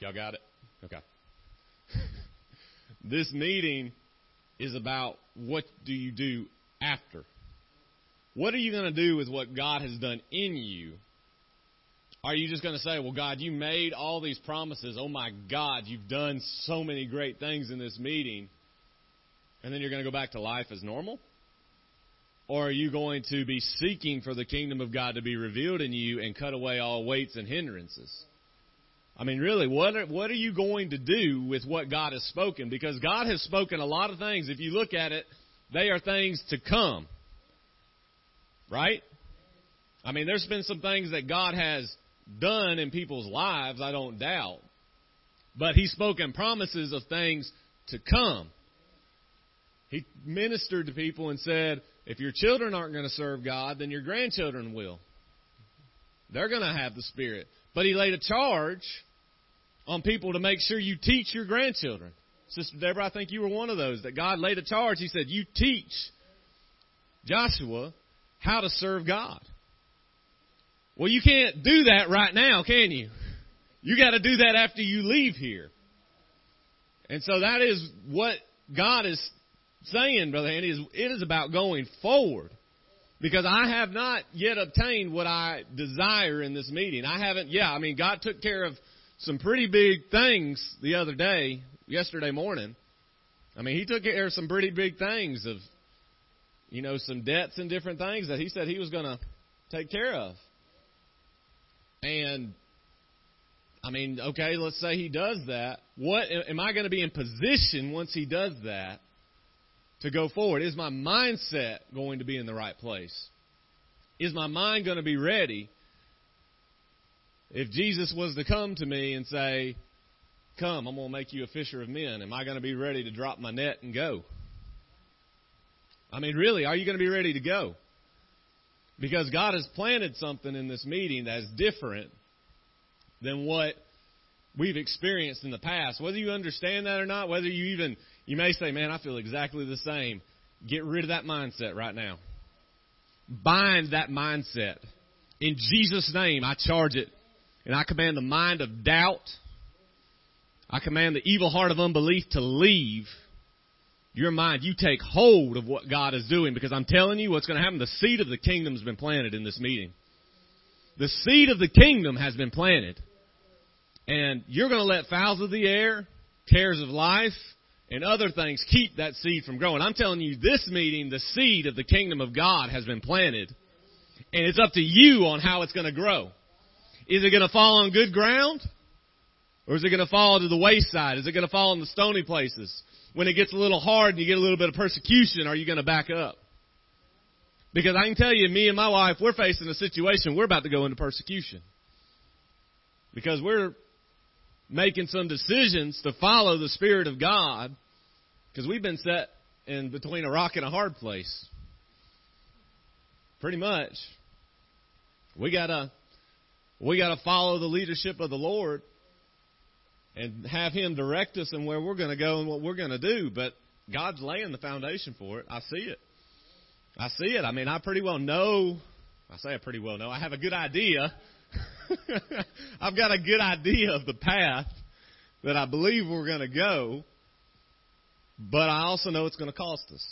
Y'all got it? Okay. this meeting is about what do you do after? What are you going to do with what God has done in you? Are you just going to say, well, God, you made all these promises. Oh, my God, you've done so many great things in this meeting. And then you're going to go back to life as normal? Or are you going to be seeking for the kingdom of God to be revealed in you and cut away all weights and hindrances? I mean, really, what are, what are you going to do with what God has spoken? Because God has spoken a lot of things. If you look at it, they are things to come. Right? I mean, there's been some things that God has done in people's lives, I don't doubt. But He's spoken promises of things to come. He ministered to people and said, if your children aren't going to serve God, then your grandchildren will. They're going to have the Spirit. But He laid a charge on people to make sure you teach your grandchildren. Sister Deborah, I think you were one of those that God laid a charge. He said, You teach Joshua how to serve God. Well, you can't do that right now, can you? You got to do that after you leave here. And so that is what God is saying, Brother Andy, is it is about going forward. Because I have not yet obtained what I desire in this meeting. I haven't, yeah, I mean, God took care of some pretty big things the other day, yesterday morning. I mean, He took care of some pretty big things of you know, some debts and different things that he said he was going to take care of. And I mean, okay, let's say he does that. What am I going to be in position once he does that to go forward? Is my mindset going to be in the right place? Is my mind going to be ready if Jesus was to come to me and say, Come, I'm going to make you a fisher of men? Am I going to be ready to drop my net and go? I mean, really, are you going to be ready to go? Because God has planted something in this meeting that is different than what we've experienced in the past. Whether you understand that or not, whether you even, you may say, man, I feel exactly the same. Get rid of that mindset right now. Bind that mindset. In Jesus' name, I charge it. And I command the mind of doubt. I command the evil heart of unbelief to leave your mind, you take hold of what God is doing because I'm telling you what's going to happen. The seed of the kingdom has been planted in this meeting. The seed of the kingdom has been planted. And you're going to let fowls of the air, cares of life, and other things keep that seed from growing. I'm telling you, this meeting, the seed of the kingdom of God has been planted. And it's up to you on how it's going to grow. Is it going to fall on good ground? Or is it going to fall to the wayside? Is it going to fall in the stony places? when it gets a little hard and you get a little bit of persecution, are you going to back up? Because I can tell you, me and my wife, we're facing a situation, we're about to go into persecution. Because we're making some decisions to follow the Spirit of God, because we've been set in between a rock and a hard place. Pretty much. We gotta, we gotta follow the leadership of the Lord and have Him direct us in where we're going to go and what we're going to do. But God's laying the foundation for it. I see it. I see it. I mean, I pretty well know. I say I pretty well know. I have a good idea. I've got a good idea of the path that I believe we're going to go. But I also know it's going to cost us.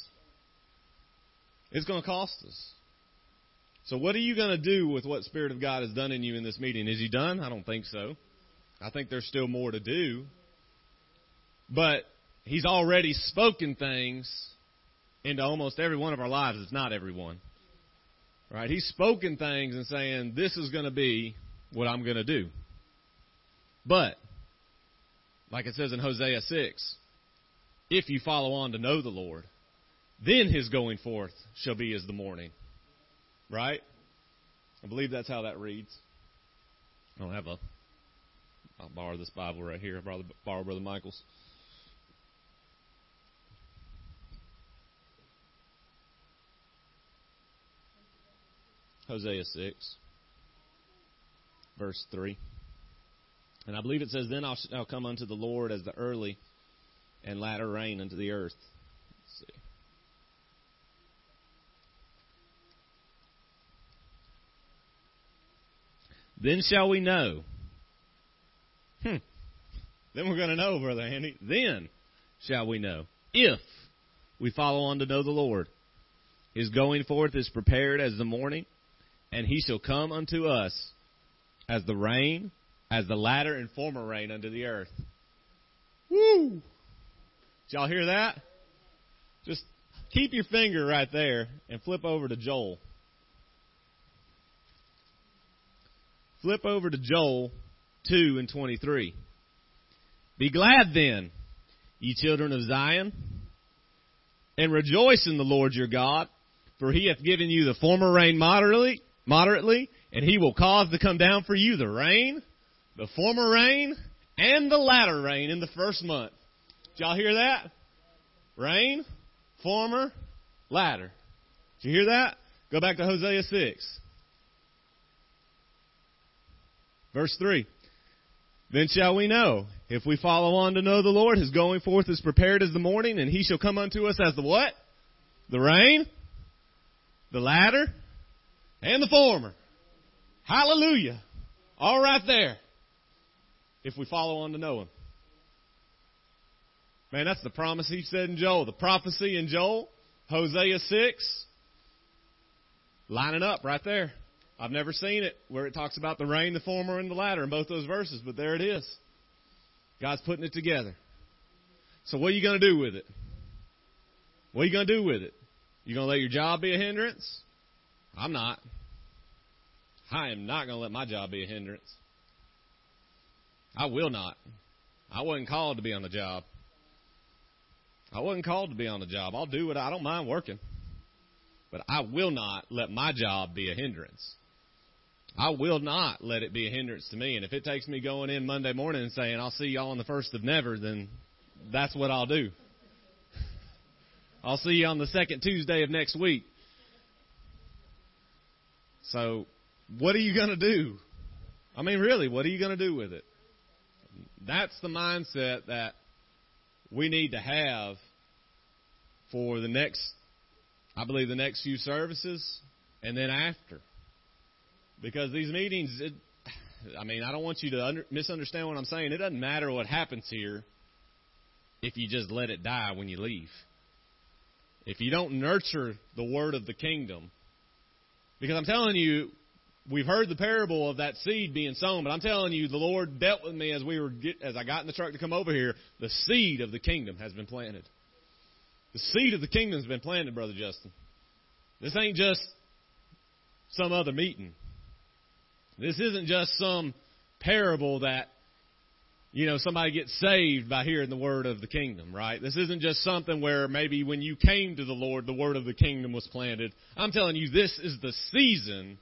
It's going to cost us. So, what are you going to do with what Spirit of God has done in you in this meeting? Is He done? I don't think so. I think there's still more to do. But he's already spoken things into almost every one of our lives. It's not everyone. Right? He's spoken things and saying, this is going to be what I'm going to do. But, like it says in Hosea 6, if you follow on to know the Lord, then his going forth shall be as the morning. Right? I believe that's how that reads. I don't have a I'll borrow this Bible right here. I'll borrow, borrow Brother Michael's. Hosea 6, verse 3. And I believe it says, Then I'll, I'll come unto the Lord as the early and latter rain unto the earth. Let's see. Then shall we know Hmm. Then we're going to know, Brother Andy. Then shall we know. If we follow on to know the Lord. His going forth is prepared as the morning, and he shall come unto us as the rain, as the latter and former rain unto the earth. Woo! Did y'all hear that? Just keep your finger right there and flip over to Joel. Flip over to Joel 2 and 23. Be glad then, ye children of Zion, and rejoice in the Lord your God, for he hath given you the former rain moderately, moderately, and he will cause to come down for you the rain, the former rain, and the latter rain in the first month. Did y'all hear that? Rain, former, latter. Did you hear that? Go back to Hosea 6. Verse 3. Then shall we know, if we follow on to know the Lord, his going forth is prepared as the morning, and he shall come unto us as the what? The rain, the latter, and the former. Hallelujah. All right there. If we follow on to know him. Man, that's the promise he said in Joel. The prophecy in Joel, Hosea 6, lining up right there. I've never seen it where it talks about the rain, the former, and the latter in both those verses, but there it is. God's putting it together. So what are you going to do with it? What are you going to do with it? You going to let your job be a hindrance? I'm not. I am not going to let my job be a hindrance. I will not. I wasn't called to be on the job. I wasn't called to be on the job. I'll do what I don't mind working. But I will not let my job be a hindrance. I will not let it be a hindrance to me. And if it takes me going in Monday morning and saying, I'll see y'all on the first of never, then that's what I'll do. I'll see you on the second Tuesday of next week. So, what are you going to do? I mean, really, what are you going to do with it? That's the mindset that we need to have for the next, I believe, the next few services and then after. Because these meetings, it, I mean, I don't want you to under, misunderstand what I'm saying. It doesn't matter what happens here if you just let it die when you leave. If you don't nurture the word of the kingdom, because I'm telling you, we've heard the parable of that seed being sown, but I'm telling you, the Lord dealt with me as we were get, as I got in the truck to come over here. The seed of the kingdom has been planted. The seed of the kingdom has been planted, brother Justin. This ain't just some other meeting. This isn't just some parable that, you know, somebody gets saved by hearing the word of the kingdom, right? This isn't just something where maybe when you came to the Lord, the word of the kingdom was planted. I'm telling you, this is the season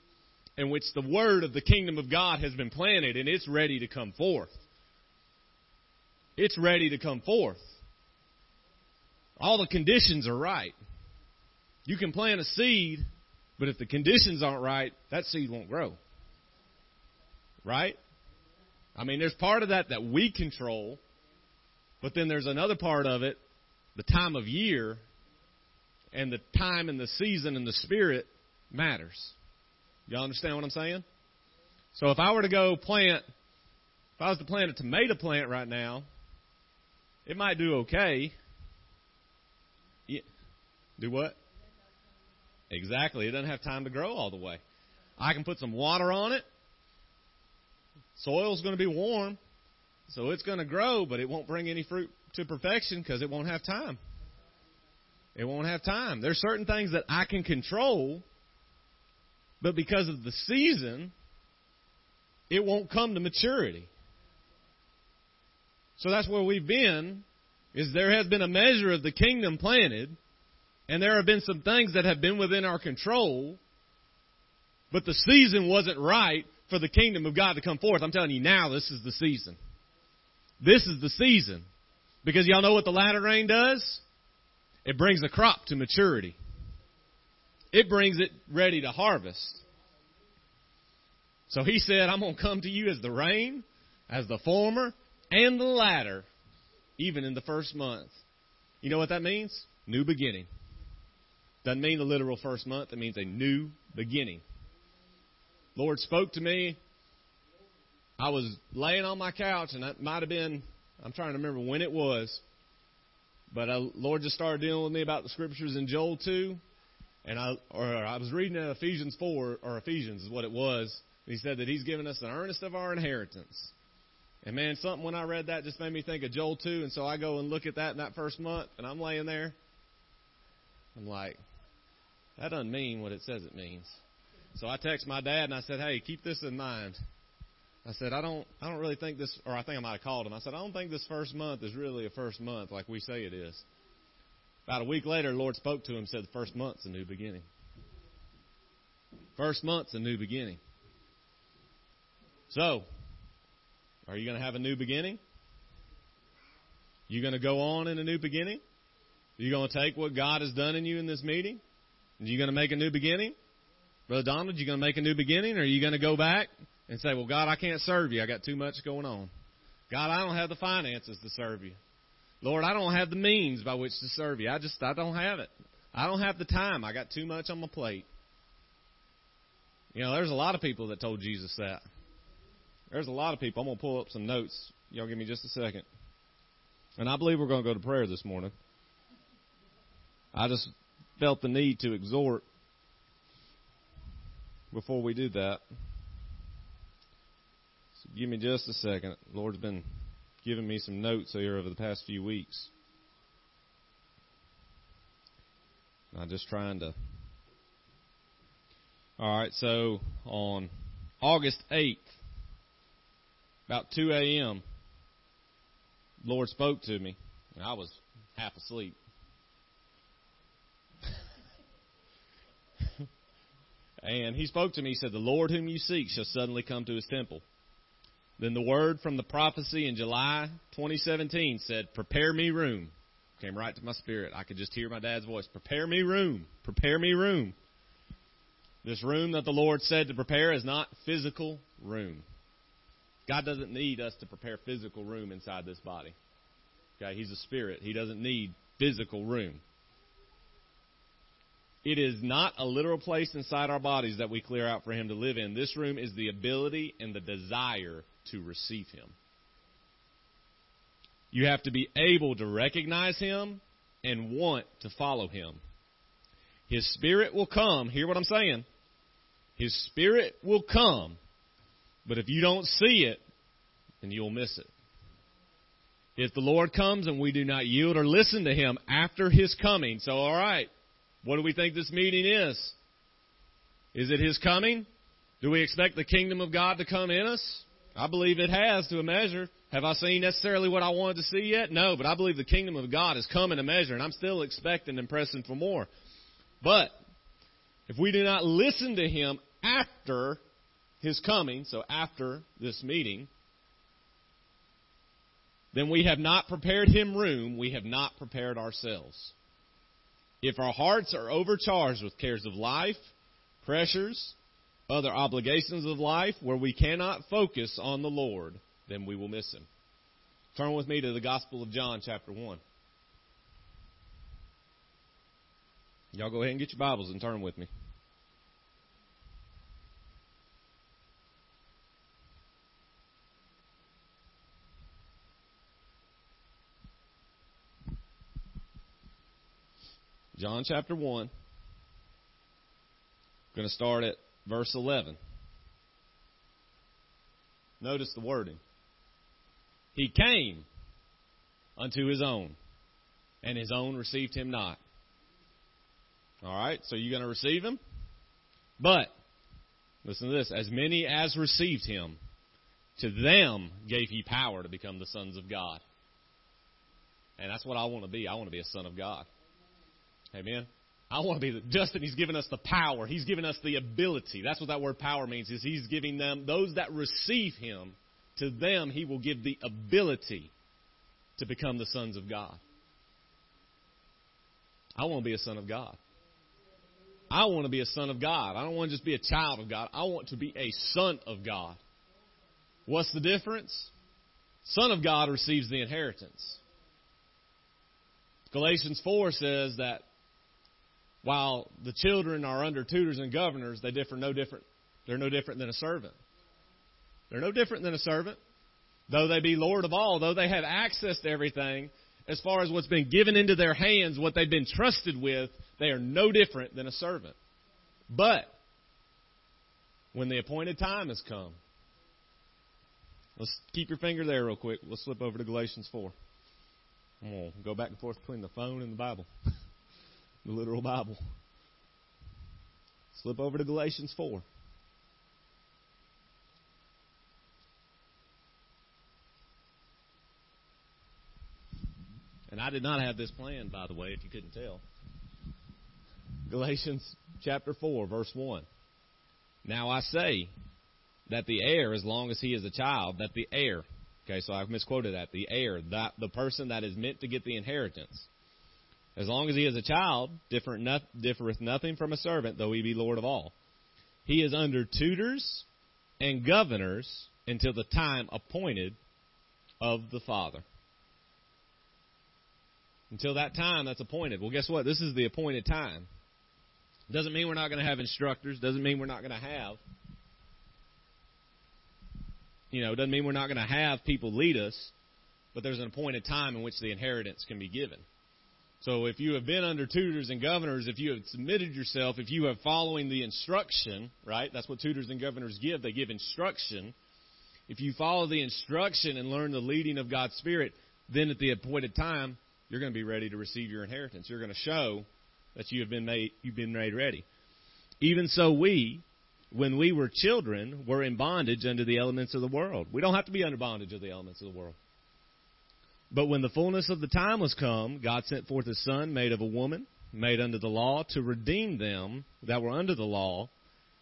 in which the word of the kingdom of God has been planted and it's ready to come forth. It's ready to come forth. All the conditions are right. You can plant a seed, but if the conditions aren't right, that seed won't grow. Right? I mean, there's part of that that we control, but then there's another part of it, the time of year, and the time and the season and the spirit matters. Y'all understand what I'm saying? So if I were to go plant, if I was to plant a tomato plant right now, it might do okay. Yeah. Do what? Exactly. It doesn't have time to grow all the way. I can put some water on it, Soil's going to be warm, so it's going to grow, but it won't bring any fruit to perfection because it won't have time. It won't have time. There's certain things that I can control, but because of the season, it won't come to maturity. So that's where we've been, is there has been a measure of the kingdom planted, and there have been some things that have been within our control, but the season wasn't right for the kingdom of God to come forth. I'm telling you now, this is the season. This is the season. Because y'all know what the latter rain does? It brings a crop to maturity. It brings it ready to harvest. So he said, I'm going to come to you as the rain, as the former, and the latter, even in the first month. You know what that means? New beginning. Doesn't mean the literal first month, it means a new beginning. Lord spoke to me. I was laying on my couch, and that might have been I'm trying to remember when it was, but uh, Lord just started dealing with me about the scriptures in Joel 2, and I or I was reading Ephesians 4 or Ephesians is what it was. He said that He's given us an earnest of our inheritance. And man, something when I read that just made me think of Joel 2, and so I go and look at that in that first month, and I'm laying there. I'm like, that doesn't mean what it says it means. So I text my dad and I said, "Hey, keep this in mind." I said, "I don't, I don't really think this, or I think I might have called him. I said, I don't think this first month is really a first month like we say it is." About a week later, the Lord spoke to him and said, "The first month's a new beginning. First month's a new beginning." So, are you going to have a new beginning? You going to go on in a new beginning? Are you going to take what God has done in you in this meeting? Are you going to make a new beginning? Brother Donald, you going to make a new beginning, or are you going to go back and say, "Well, God, I can't serve you. I got too much going on. God, I don't have the finances to serve you. Lord, I don't have the means by which to serve you. I just I don't have it. I don't have the time. I got too much on my plate." You know, there's a lot of people that told Jesus that. There's a lot of people. I'm going to pull up some notes. Y'all give me just a second. And I believe we're going to go to prayer this morning. I just felt the need to exhort before we do that. So give me just a second. The Lord's been giving me some notes here over the past few weeks. I'm just trying to. All right, so on August 8th, about 2 a.m., Lord spoke to me, and I was half asleep. And he spoke to me, he said, The Lord whom you seek shall suddenly come to his temple. Then the word from the prophecy in July 2017 said, Prepare me room. Came right to my spirit. I could just hear my dad's voice. Prepare me room. Prepare me room. This room that the Lord said to prepare is not physical room. God doesn't need us to prepare physical room inside this body. Okay, He's a spirit. He doesn't need physical room. It is not a literal place inside our bodies that we clear out for Him to live in. This room is the ability and the desire to receive Him. You have to be able to recognize Him and want to follow Him. His Spirit will come. Hear what I'm saying? His Spirit will come. But if you don't see it, then you'll miss it. If the Lord comes and we do not yield or listen to Him after His coming, so alright, what do we think this meeting is? Is it His coming? Do we expect the kingdom of God to come in us? I believe it has to a measure. Have I seen necessarily what I wanted to see yet? No, but I believe the kingdom of God is coming a measure, and I'm still expecting and pressing for more. But if we do not listen to Him after His coming, so after this meeting, then we have not prepared Him room, we have not prepared ourselves. If our hearts are overcharged with cares of life, pressures, other obligations of life where we cannot focus on the Lord, then we will miss Him. Turn with me to the Gospel of John, chapter 1. Y'all go ahead and get your Bibles and turn with me. John chapter 1. Going to start at verse 11. Notice the wording. He came unto his own, and his own received him not. All right, so you're going to receive him? But, listen to this as many as received him, to them gave he power to become the sons of God. And that's what I want to be. I want to be a son of God. Amen. I want to be the, Justin. He's given us the power. He's given us the ability. That's what that word power means. Is He's giving them those that receive Him. To them, He will give the ability to become the sons of God. I want to be a son of God. I want to be a son of God. I don't want to just be a child of God. I want to be a son of God. What's the difference? Son of God receives the inheritance. Galatians 4 says that while the children are under tutors and governors, they differ no different. They're no different than a servant. They're no different than a servant. though they be Lord of all, though they have access to everything, as far as what's been given into their hands, what they've been trusted with, they are no different than a servant. But when the appointed time has come, let's keep your finger there real quick. Let's flip over to Galatians 4. I'm going to go back and forth between the phone and the Bible, the literal Bible. Slip over to Galatians 4. And I did not have this planned, by the way, if you couldn't tell. Galatians chapter 4, verse 1. Now I say that the heir, as long as he is a child, that the heir, okay, so I've misquoted that, the heir, that the person that is meant to get the inheritance, as long as he is a child, differeth nothing from a servant, though he be Lord of all. He is under tutors and governors until the time appointed of the Father. Until that time that's appointed. Well, guess what? This is the appointed time. Doesn't mean we're not going to have instructors. Doesn't mean we're not going to have. You know, doesn't mean we're not going to have people lead us, but there's an appointed time in which the inheritance can be given. So if you have been under tutors and governors, if you have submitted yourself, if you are following the instruction, right? That's what tutors and governors give. They give instruction. If you follow the instruction and learn the leading of God's Spirit, then at the appointed time, you're going to be ready to receive your inheritance. You're going to show that you have been made you've been made ready. Even so we, when we were children, were in bondage under the elements of the world. We don't have to be under bondage of the elements of the world. But when the fullness of the time was come, God sent forth his son, made of a woman, made under the law, to redeem them that were under the law,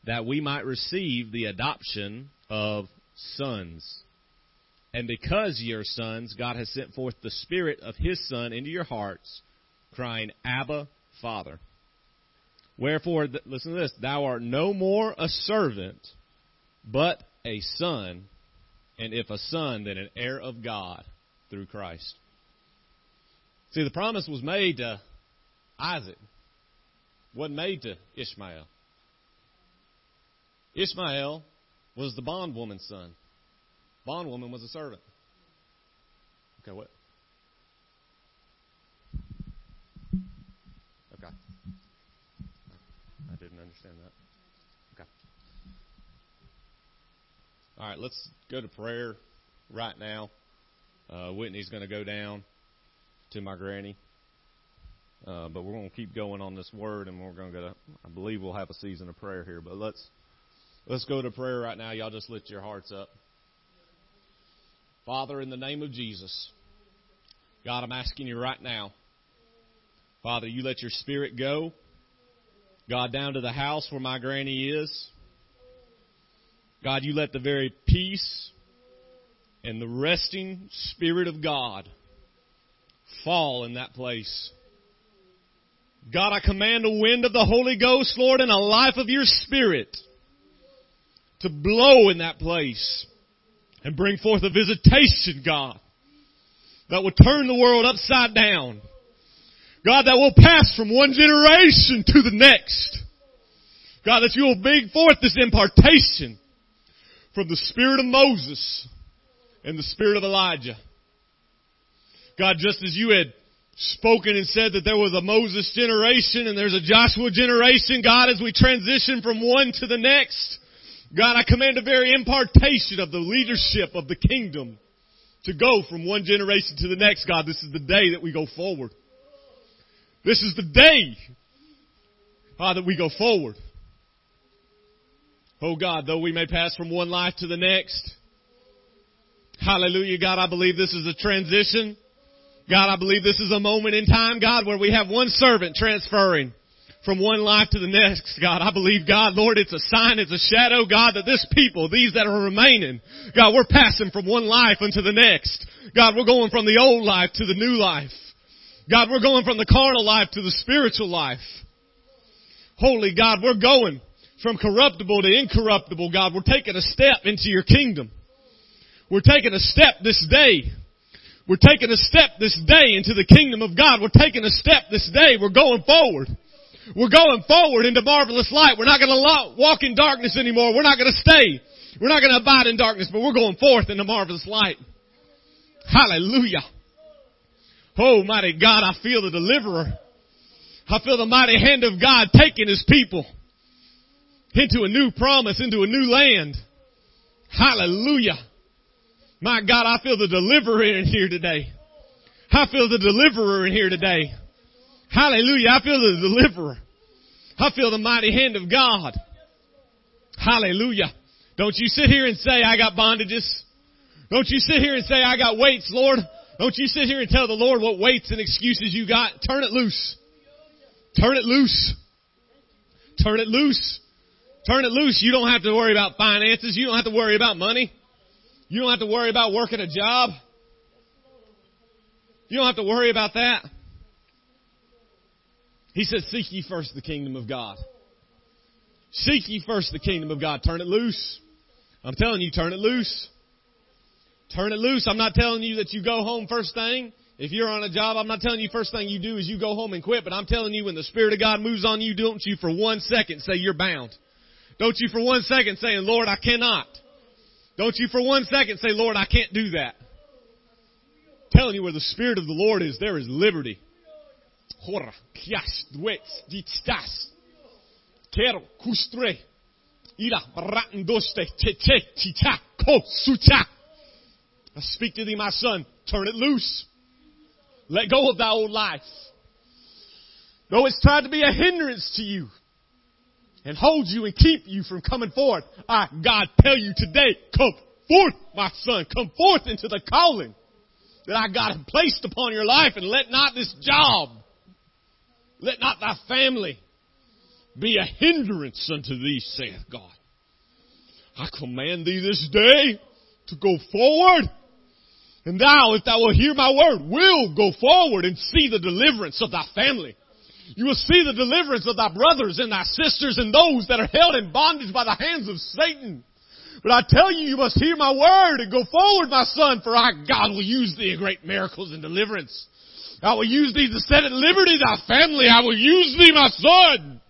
that we might receive the adoption of sons. And because ye are sons, God has sent forth the Spirit of His Son into your hearts, crying, Abba, Father. Wherefore, listen to this, thou art no more a servant, but a son, and if a son, then an heir of God through Christ. See, the promise was made to Isaac, wasn't made to Ishmael. Ishmael was the bondwoman's son. Bondwoman was a servant. Okay, what? Okay. I didn't understand that. Okay. All right, let's go to prayer right now. Uh, Whitney's going to go down to my granny. Uh, but we're going to keep going on this word, and we're going to go. I believe we'll have a season of prayer here. But let's let's go to prayer right now. Y'all just lift your hearts up. Father, in the name of Jesus, God, I'm asking you right now, Father, you let your spirit go, God, down to the house where my granny is. God, you let the very peace and the resting Spirit of God fall in that place. God, I command a wind of the Holy Ghost, Lord, and a life of your Spirit to blow in that place and bring forth a visitation, God, that will turn the world upside down. God, that will pass from one generation to the next. God, that you will bring forth this impartation from the spirit of Moses and the spirit of Elijah. God, just as you had spoken and said that there was a Moses generation and there's a Joshua generation, God, as we transition from one to the next, God, I command a very impartation of the leadership of the kingdom to go from one generation to the next. God, this is the day that we go forward. This is the day, God, that we go forward. Oh God, though we may pass from one life to the next. Hallelujah, God, I believe this is a transition. God, I believe this is a moment in time, God, where we have one servant transferring from one life to the next, God. I believe, God, Lord, it's a sign, it's a shadow, God, that this people, these that are remaining, God, we're passing from one life into the next. God, we're going from the old life to the new life. God, we're going from the carnal life to the spiritual life. Holy God, we're going from corruptible to incorruptible, God. We're taking a step into your kingdom. We're taking a step this day. We're taking a step this day into the kingdom of God. We're taking a step this day. We're going forward. We're going forward into marvelous light. We're not going to walk in darkness anymore. We're not going to stay. We're not going to abide in darkness, but we're going forth into marvelous light. Hallelujah. Oh, mighty God, I feel the deliverer. I feel the mighty hand of God taking his people into a new promise, into a new land. Hallelujah. My God, I feel the deliverer in here today. I feel the deliverer in here today. Hallelujah. I feel the deliverer. I feel the mighty hand of God. Hallelujah. Don't you sit here and say, I got bondages. Don't you sit here and say, I got weights, Lord. Don't you sit here and tell the Lord what weights and excuses you got. Turn it loose. Turn it loose. Turn it loose. Turn it loose. You don't have to worry about finances. You don't have to worry about money. You don't have to worry about working a job. You don't have to worry about that. He said, seek ye first the kingdom of God. Seek ye first the kingdom of God. Turn it loose. I'm telling you, turn it loose. Turn it loose. I'm not telling you that you go home first thing. If you're on a job, I'm not telling you first thing you do is you go home and quit, but I'm telling you when the Spirit of God moves on you, don't you for one second say you're bound. Don't you for one second saying, Lord, I cannot. Don't you for one second say, Lord, I can't do that. I'm telling you where the Spirit of the Lord is, there is liberty. I speak to thee, my son. Turn it loose. Let go of thy old life. Though it's tried to be a hindrance to you and hold you and keep you from coming forth, I, God, tell you today, come forth, my son. Come forth into the calling that I, God, have placed upon your life and let not this job, let not thy family be a hindrance unto thee, saith God. I command thee this day to go forward and thou, if thou wilt hear my word, will go forward and see the deliverance of thy family. You will see the deliverance of thy brothers and thy sisters and those that are held in bondage by the hands of Satan. But I tell you, you must hear my word and go forward, my son, for I, God, will use thee in great miracles and deliverance. I will use thee to set at liberty thy family. I will use thee, my son,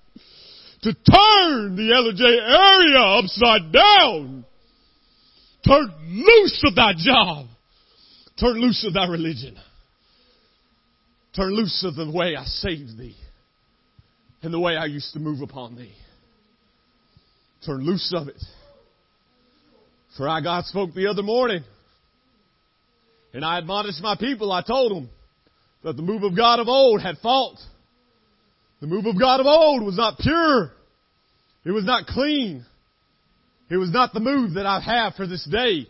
to turn the LJ area upside down. Turn loose of thy job. Turn loose of thy religion. Turn loose of the way I saved thee and the way I used to move upon thee. Turn loose of it. For I, God, spoke the other morning and I admonished my people. I told them that the move of God of old had fault. The move of God of old was not pure. It was not clean. It was not the move that I have for this day.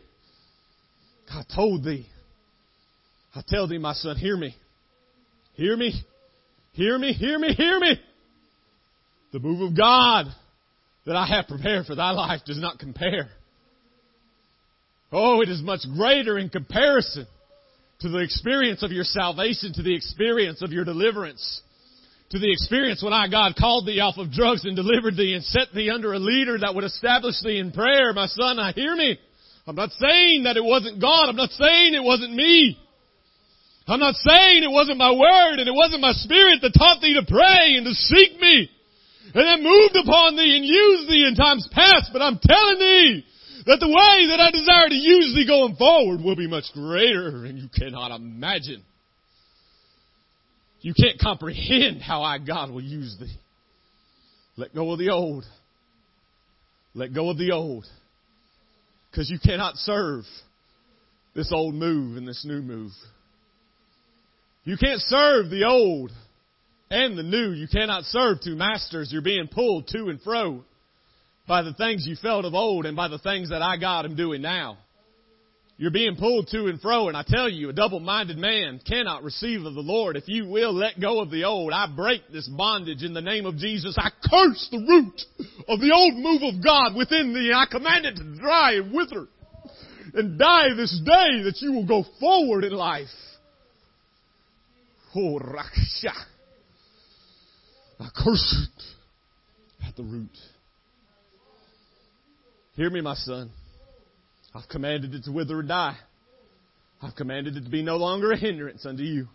God told thee I tell thee, my son, hear me. Hear me. Hear me, hear me, hear me. The move of God that I have prepared for thy life does not compare. Oh, it is much greater in comparison to the experience of your salvation, to the experience of your deliverance, to the experience when I, God, called thee off of drugs and delivered thee and set thee under a leader that would establish thee in prayer. My son, I hear me. I'm not saying that it wasn't God. I'm not saying it wasn't me. I'm not saying it wasn't my word and it wasn't my spirit that taught thee to pray and to seek me and that moved upon thee and used thee in times past, but I'm telling thee that the way that I desire to use thee going forward will be much greater and you cannot imagine. You can't comprehend how I, God, will use thee. Let go of the old. Let go of the old. Because you cannot serve this old move and this new move. You can't serve the old and the new. You cannot serve two masters. You're being pulled to and fro by the things you felt of old and by the things that I God am doing now. You're being pulled to and fro, and I tell you, a double-minded man cannot receive of the Lord. If you will let go of the old, I break this bondage in the name of Jesus. I curse the root of the old move of God within thee. and I command it to dry and wither and die this day that you will go forward in life. Oh, raksha. I curse it at the root. Hear me, my son. I've commanded it to wither and die. I've commanded it to be no longer a hindrance unto you.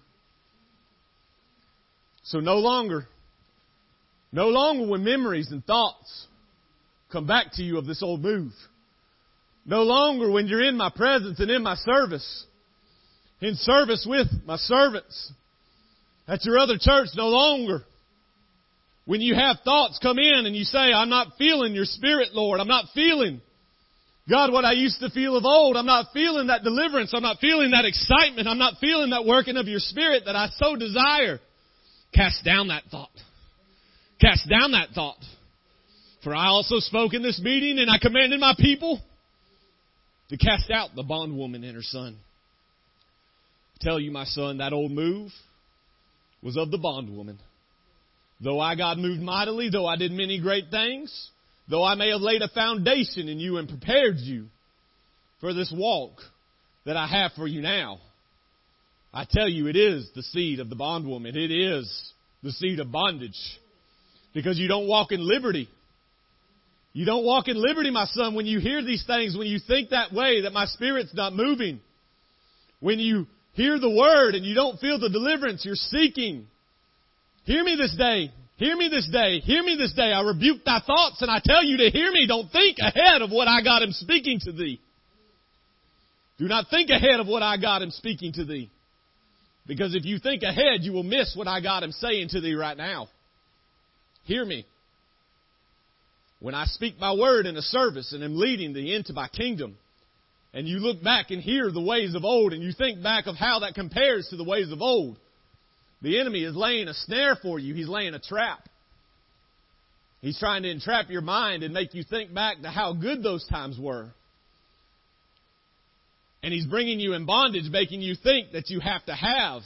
So no longer, no longer when memories and thoughts come back to you of this old move. No longer when you're in my presence and in my service in service with my servants. At your other church, no longer. When you have thoughts come in and you say, I'm not feeling your spirit, Lord. I'm not feeling, God, what I used to feel of old. I'm not feeling that deliverance. I'm not feeling that excitement. I'm not feeling that working of your spirit that I so desire. Cast down that thought. Cast down that thought. For I also spoke in this meeting and I commanded my people to cast out the bondwoman and her son. I tell you, my son, that old move was of the bondwoman. Though I, God, moved mightily, though I did many great things, though I may have laid a foundation in you and prepared you for this walk that I have for you now, I tell you, it is the seed of the bondwoman. It is the seed of bondage. Because you don't walk in liberty. You don't walk in liberty, my son, when you hear these things, when you think that way, that my spirit's not moving. When you hear the word and you don't feel the deliverance you're seeking. Hear me this day. Hear me this day. Hear me this day. I rebuke thy thoughts and I tell you to hear me. Don't think ahead of what I got him speaking to thee. Do not think ahead of what I got him speaking to thee. Because if you think ahead, you will miss what I got him saying to thee right now. Hear me. When I speak my word in a service and am leading thee into my kingdom, and you look back and hear the ways of old, and you think back of how that compares to the ways of old, the enemy is laying a snare for you. He's laying a trap. He's trying to entrap your mind and make you think back to how good those times were. And he's bringing you in bondage, making you think that you have to have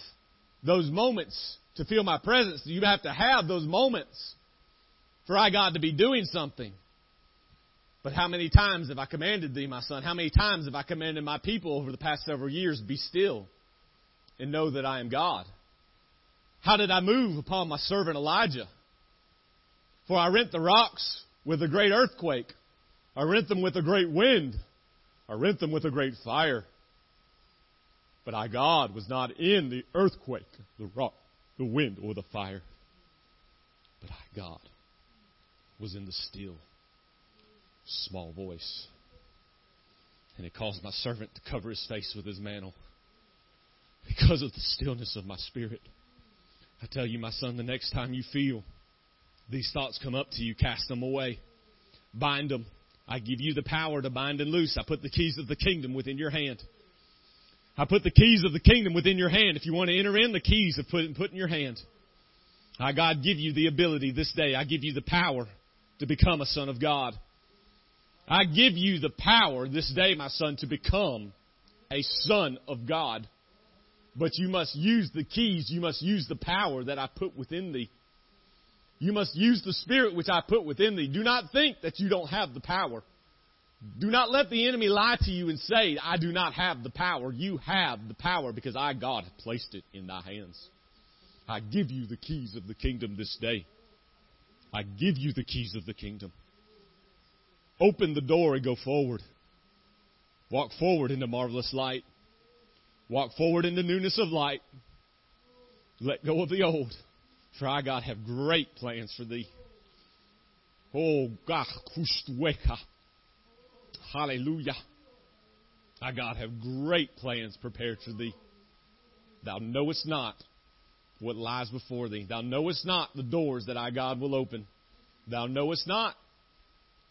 those moments to feel my presence. You have to have those moments for I, God, to be doing something. But how many times have I commanded thee, my son? How many times have I commanded my people over the past several years, be still and know that I am God? How did I move upon my servant Elijah? For I rent the rocks with a great earthquake. I rent them with a great wind. I rent them with a great fire. But I, God, was not in the earthquake, the rock, the wind, or the fire. But I, God, was in the still, small voice. And it caused my servant to cover his face with his mantle because of the stillness of my spirit. I tell you, my son, the next time you feel these thoughts come up to you, cast them away. Bind them. I give you the power to bind and loose. I put the keys of the kingdom within your hand. I put the keys of the kingdom within your hand. If you want to enter in, the keys are put, put in your hand. I, God, give you the ability this day. I give you the power to become a son of God. I give you the power this day, my son, to become a son of God. But you must use the keys. You must use the power that I put within thee. You must use the spirit which I put within thee. Do not think that you don't have the power. Do not let the enemy lie to you and say, I do not have the power. You have the power because I, God, have placed it in thy hands. I give you the keys of the kingdom this day. I give you the keys of the kingdom. Open the door and go forward. Walk forward into marvelous light. Walk forward in the newness of light. Let go of the old, for I, God, have great plans for thee. Oh, God, hallelujah. I, God, have great plans prepared for thee. Thou knowest not what lies before thee. Thou knowest not the doors that I, God, will open. Thou knowest not.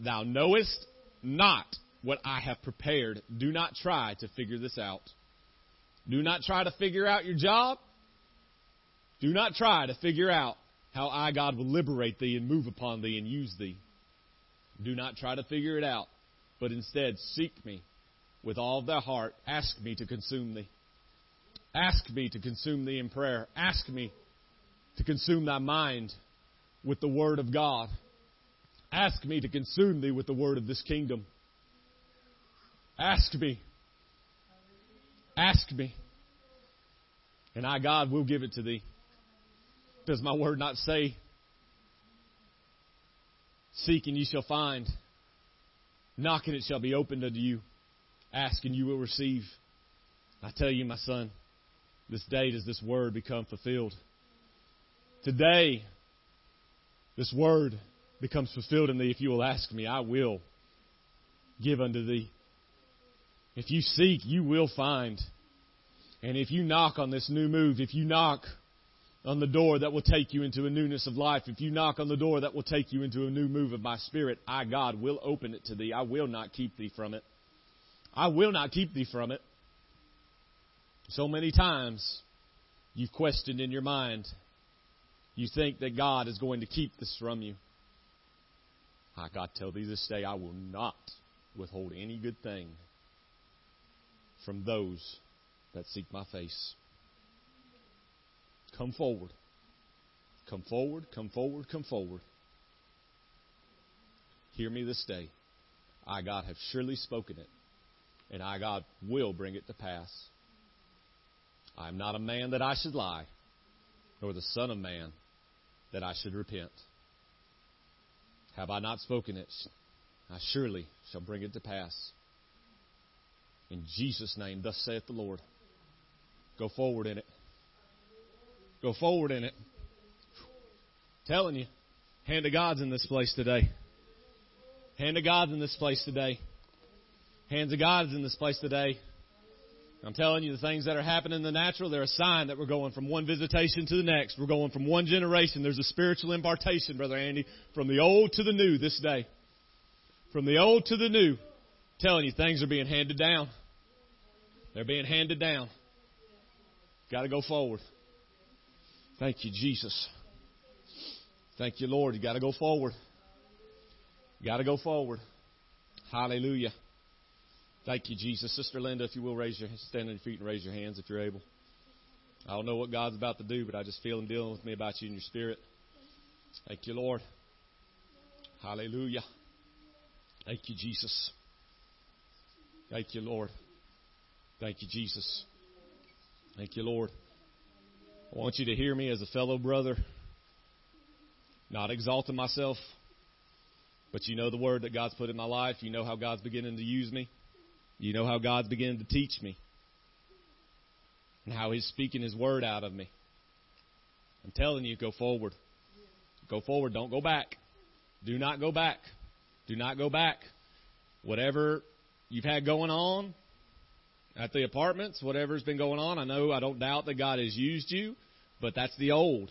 Thou knowest not what I have prepared. Do not try to figure this out. Do not try to figure out your job. Do not try to figure out how I, God, will liberate thee and move upon thee and use thee. Do not try to figure it out, but instead seek me with all thy heart. Ask me to consume thee. Ask me to consume thee in prayer. Ask me to consume thy mind with the word of God. Ask me to consume thee with the word of this kingdom. Ask me. Ask me. And I, God, will give it to thee. Does my word not say, Seek and ye shall find, knock and it shall be opened unto you, ask and you will receive? I tell you, my son, this day does this word become fulfilled. Today, this word becomes fulfilled in thee. If you will ask me, I will give unto thee. If you seek, you will find. And if you knock on this new move, if you knock on the door that will take you into a newness of life, if you knock on the door that will take you into a new move of my spirit, I, God, will open it to thee. I will not keep thee from it. I will not keep thee from it. So many times you've questioned in your mind, you think that God is going to keep this from you. I God tell thee this day, I will not withhold any good thing from those that seek my face. Come forward. Come forward, come forward, come forward. Hear me this day. I, God, have surely spoken it, and I, God, will bring it to pass. I am not a man that I should lie, nor the Son of Man that I should repent. Have I not spoken it? I surely shall bring it to pass. In Jesus' name, thus saith the Lord. Go forward in it. Go forward in it. Telling you, hand of God's in this place today. Hand of God's in this place today. Hands of God's in this place today. I'm telling you, the things that are happening in the natural, they're a sign that we're going from one visitation to the next. We're going from one generation. There's a spiritual impartation, Brother Andy, from the old to the new this day. From the old to the new. I'm telling you, things are being handed down. They're being handed down. Got to go forward. Thank you, Jesus. Thank you, Lord. You got to go forward. You got to go forward. Hallelujah. Thank you, Jesus. Sister Linda, if you will raise your stand on your feet and raise your hands if you're able. I don't know what God's about to do, but I just feel Him dealing with me about you in your spirit. Thank you, Lord. Hallelujah. Thank you, Jesus. Thank you, Lord. Thank you, Jesus. Thank you, Lord. I want you to hear me as a fellow brother, not exalting myself, but you know the word that God's put in my life. You know how God's beginning to use me. You know how God's beginning to teach me and how He's speaking His word out of me. I'm telling you, go forward. Go forward. Don't go back. Do not go back. Do not go back. Whatever you've had going on at the apartments, whatever's been going on, I know, I don't doubt that God has used you, but that's the old.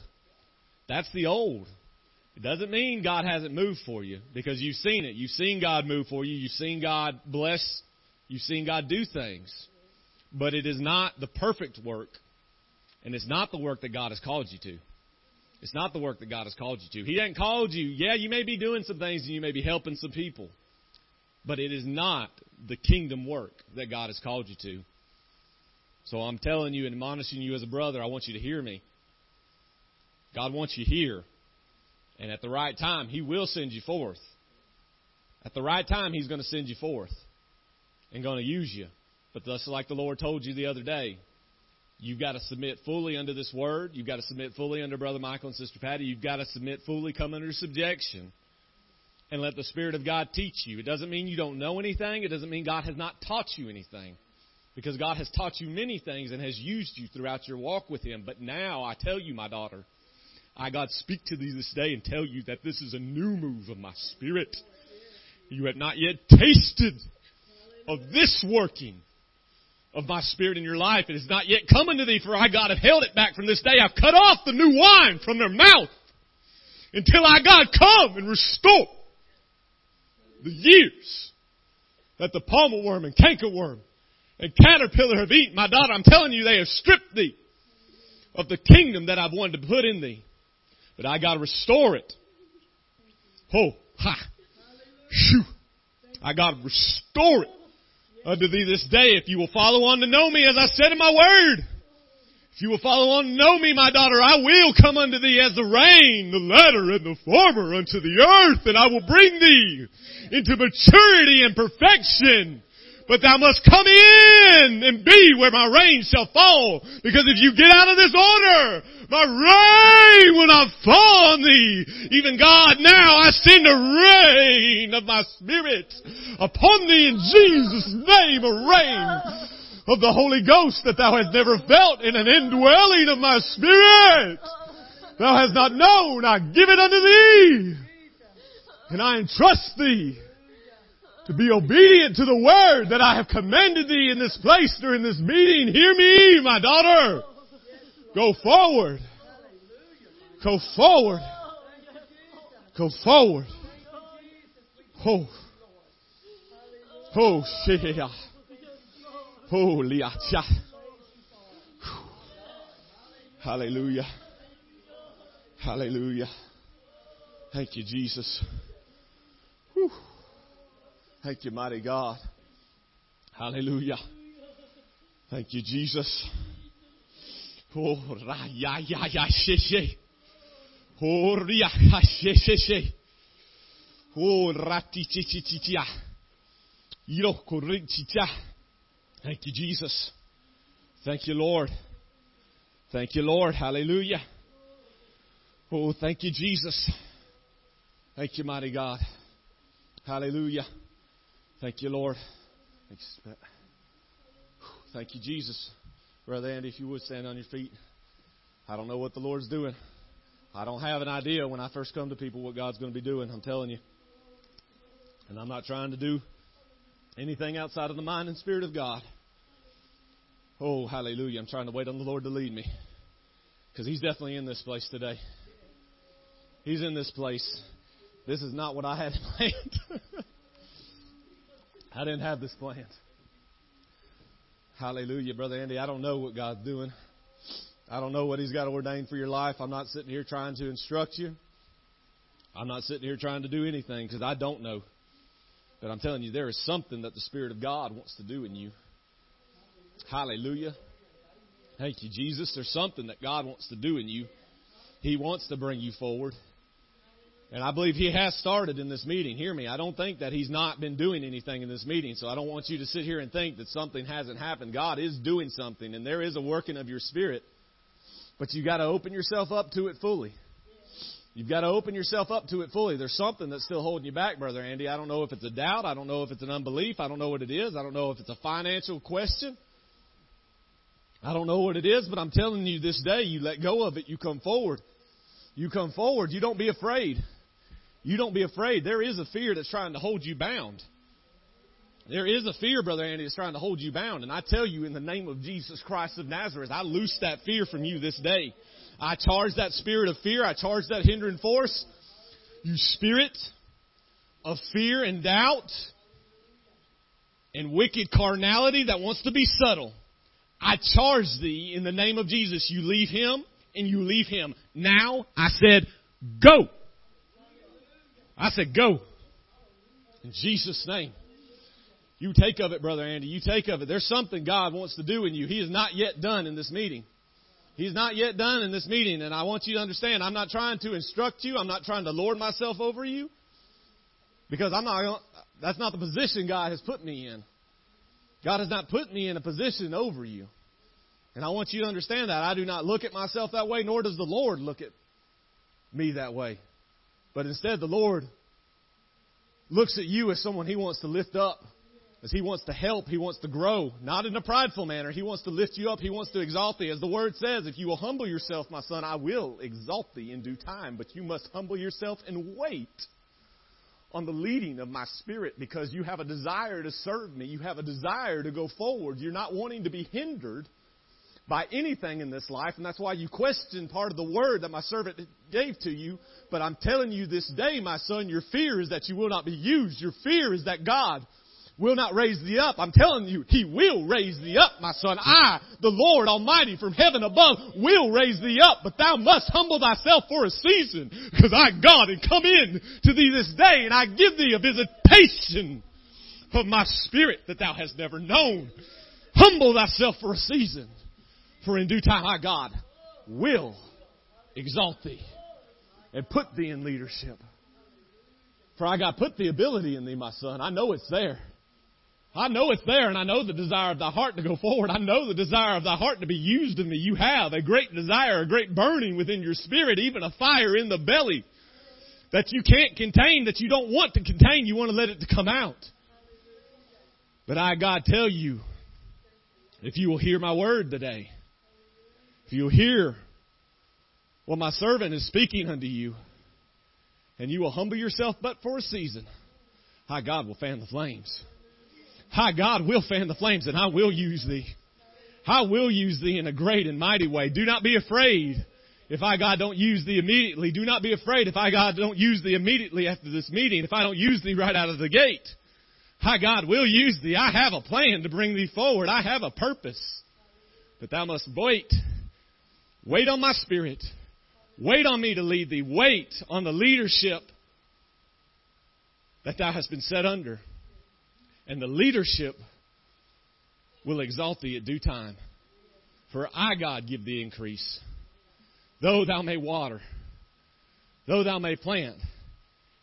That's the old. It doesn't mean God hasn't moved for you because you've seen it. You've seen God move for you. You've seen God bless You've seen God do things. But it is not the perfect work, and it's not the work that God has called you to. It's not the work that God has called you to. He hasn't called you. Yeah, you may be doing some things and you may be helping some people, but it is not the kingdom work that God has called you to. So I'm telling you and admonishing you as a brother, I want you to hear me. God wants you here. And at the right time, He will send you forth. At the right time, He's going to send you forth and going to use you. But just like the Lord told you the other day, you've got to submit fully under this word. You've got to submit fully under Brother Michael and Sister Patty. You've got to submit fully, come under subjection, and let the Spirit of God teach you. It doesn't mean you don't know anything. It doesn't mean God has not taught you anything. Because God has taught you many things and has used you throughout your walk with Him. But now I tell you, my daughter, I, God, speak to thee this day and tell you that this is a new move of my Spirit. You have not yet tasted of this working of my spirit in your life. It is not yet come unto thee, for I, God, have held it back from this day. I've cut off the new wine from their mouth until I, God, come and restore the years that the palmer worm and cankerworm and caterpillar have eaten. My daughter, I'm telling you, they have stripped thee of the kingdom that I've wanted to put in thee. But I gotta restore it. Oh, ha. Shoo. I gotta restore it unto thee this day if you will follow on to know me as I said in my word. If you will follow on know me, my daughter, I will come unto thee as the rain, the latter and the former unto the earth, and I will bring thee into maturity and perfection. But thou must come in and be where my rain shall fall. Because if you get out of this order, my rain will not fall on thee. Even God, now I send a rain of my spirit upon thee in Jesus' name, a rain of the Holy Ghost that thou hast never felt in an indwelling of my spirit. Thou hast not known, I give it unto thee. And I entrust thee to be obedient to the word that I have commanded thee in this place during this meeting. Hear me, my daughter. Go forward. Go forward. Go forward. Oh. Oh, shea. Oh, liacha. Hallelujah. Hallelujah. Thank you, Jesus. Whew. Thank you, mighty God. Hallelujah. Thank you, Jesus. Oh, ra ya ya ya she she. Oh, ria ha she she she. Oh, rati chi chi chi chi. Iro korin chi cha. Thank you, Jesus. Thank you, Lord. Thank you, Lord. Hallelujah. Oh, thank you, Jesus. Thank you, mighty God. Hallelujah. Thank you, Lord. Thank you, Jesus. Brother Andy, if you would stand on your feet. I don't know what the Lord's doing. I don't have an idea when I first come to people what God's going to be doing. I'm telling you. And I'm not trying to do anything outside of the mind and spirit of God. Oh, hallelujah. I'm trying to wait on the Lord to lead me. Because He's definitely in this place today. He's in this place. This is not what I had planned. I didn't have this planned. Hallelujah, Brother Andy. I don't know what God's doing. I don't know what He's got ordained for your life. I'm not sitting here trying to instruct you. I'm not sitting here trying to do anything because I don't know. But I'm telling you, there is something that the Spirit of God wants to do in you. Hallelujah. Thank you, Jesus. There's something that God wants to do in you. He wants to bring you forward. And I believe he has started in this meeting. Hear me. I don't think that he's not been doing anything in this meeting. So I don't want you to sit here and think that something hasn't happened. God is doing something and there is a working of your spirit. But you got to open yourself up to it fully. You've got to open yourself up to it fully. There's something that's still holding you back, Brother Andy. I don't know if it's a doubt. I don't know if it's an unbelief. I don't know what it is. I don't know if it's a financial question. I don't know what it is, but I'm telling you this day, you let go of it. You come forward. You come forward. You don't be afraid. You don't be afraid. There is a fear that's trying to hold you bound. There is a fear, Brother Andy, that's trying to hold you bound. And I tell you, in the name of Jesus Christ of Nazareth, I loose that fear from you this day. I charge that spirit of fear. I charge that hindering force. You spirit of fear and doubt and wicked carnality that wants to be subtle. I charge thee in the name of Jesus. You leave him and you leave him. Now I said, go. I said, go. In Jesus' name. You take of it, Brother Andy. You take of it. There's something God wants to do in you. He is not yet done in this meeting. He's not yet done in this meeting. And I want you to understand, I'm not trying to instruct you. I'm not trying to lord myself over you. Because I'm not, that's not the position God has put me in. God has not put me in a position over you. And I want you to understand that. I do not look at myself that way, nor does the Lord look at me that way. But instead, the Lord looks at you as someone He wants to lift up, as He wants to help, He wants to grow, not in a prideful manner. He wants to lift you up, He wants to exalt thee. As the Word says, if you will humble yourself, my son, I will exalt thee in due time. But you must humble yourself and wait on the leading of my spirit because you have a desire to serve me. You have a desire to go forward. You're not wanting to be hindered by anything in this life, and that's why you question part of the word that my servant gave to you. But I'm telling you this day, my son, your fear is that you will not be used. Your fear is that God will not raise thee up. I'm telling you, He will raise thee up, my son. I, the Lord Almighty from heaven above, will raise thee up, but thou must humble thyself for a season, because I, God, and come in to thee this day, and I give thee a visitation of my spirit that thou hast never known. Humble thyself for a season. For in due time, I, God will exalt thee and put thee in leadership. For I got put the ability in thee, my son. I know it's there. I know it's there and I know the desire of thy heart to go forward. I know the desire of thy heart to be used in me. You have a great desire, a great burning within your spirit, even a fire in the belly that you can't contain, that you don't want to contain. You want to let it come out. But I, God, tell you, if you will hear my word today, if you will hear what my servant is speaking unto you, and you will humble yourself but for a season, Hi, God will fan the flames. Hi, God will fan the flames, and I will use thee. I will use thee in a great and mighty way. Do not be afraid if I, God, don't use thee immediately. Do not be afraid if I, God, don't use thee immediately after this meeting, if I don't use thee right out of the gate. I, God, will use thee. I have a plan to bring thee forward. I have a purpose. But thou must wait. Wait on my spirit. Wait on me to lead thee. Wait on the leadership that thou hast been set under. And the leadership will exalt thee at due time. For I, God, give thee increase. Though thou may water, though thou may plant,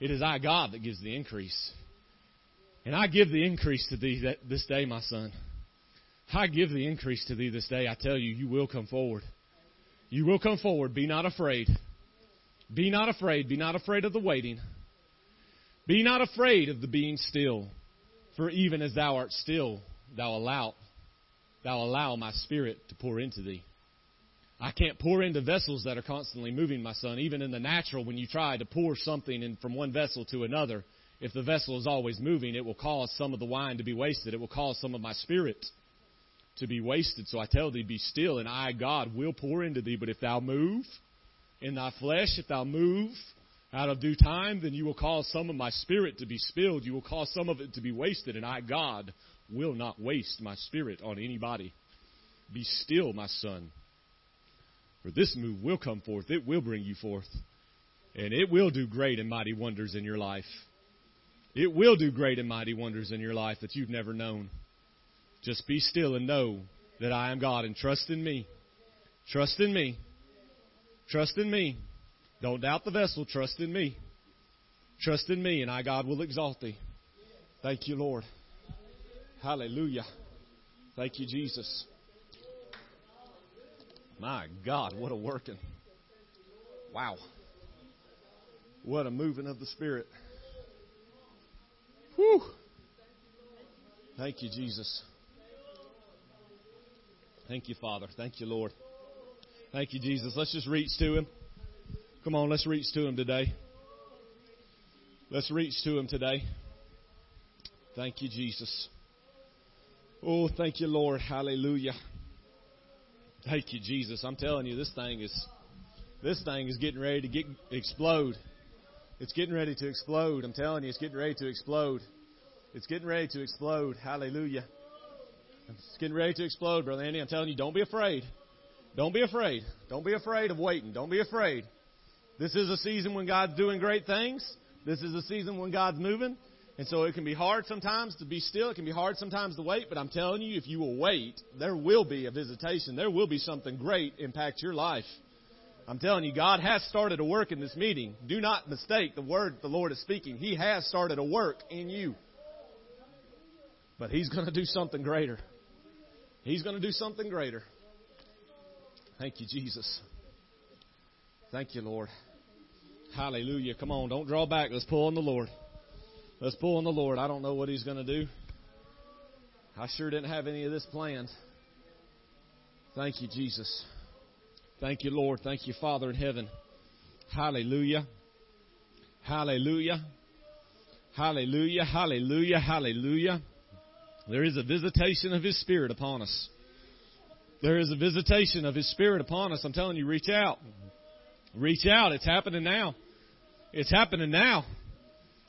it is I, God, that gives the increase. And I give the increase to thee this day, my son. I give the increase to thee this day. I tell you, you will come forward. You will come forward. Be not afraid. Be not afraid. Be not afraid of the waiting. Be not afraid of the being still. For even as thou art still, thou allow, thou allow my spirit to pour into thee. I can't pour into vessels that are constantly moving, my son. Even in the natural, when you try to pour something in from one vessel to another, if the vessel is always moving, it will cause some of the wine to be wasted. It will cause some of my spirit to be wasted. So I tell thee, be still, and I, God, will pour into thee. But if thou move in thy flesh, if thou move out of due time, then you will cause some of my spirit to be spilled. You will cause some of it to be wasted, and I, God, will not waste my spirit on anybody. Be still, my son. For this move will come forth. It will bring you forth. And it will do great and mighty wonders in your life. It will do great and mighty wonders in your life that you've never known. Just be still and know that I am God and trust in me. Trust in me. Trust in me. Don't doubt the vessel. Trust in me. Trust in me, and I, God, will exalt thee. Thank you, Lord. Hallelujah. Thank you, Jesus. My God, what a working. Wow. What a moving of the Spirit. Whew. Thank you, Jesus. Thank you, Father. Thank you, Lord. Thank you, Jesus. Let's just reach to Him. Come on, let's reach to Him today. Let's reach to Him today. Thank you, Jesus. Oh, thank you, Lord. Hallelujah. Thank you, Jesus. I'm telling you, this thing is this thing is getting ready to get explode. It's getting ready to explode. I'm telling you, it's getting ready to explode. It's getting ready to explode. Hallelujah. It's getting ready to explode, Brother Andy. I'm telling you, don't be afraid. Don't be afraid. Don't be afraid of waiting. Don't be afraid. This is a season when God's doing great things. This is a season when God's moving. And so it can be hard sometimes to be still. It can be hard sometimes to wait. But I'm telling you, if you will wait, there will be a visitation. There will be something great impact your life. I'm telling you, God has started a work in this meeting. Do not mistake the word the Lord is speaking. He has started a work in you. But He's going to do something greater. He's going to do something greater. Thank you, Jesus. Thank you, Lord. Hallelujah. Come on, don't draw back. Let's pull on the Lord. Let's pull on the Lord. I don't know what He's going to do. I sure didn't have any of this planned. Thank you, Jesus. Thank you, Lord. Thank you, Father in heaven. Hallelujah. Hallelujah. Hallelujah. Hallelujah. Hallelujah. There is a visitation of His Spirit upon us. There is a visitation of His Spirit upon us. I'm telling you, reach out. Reach out. It's happening now. It's happening now.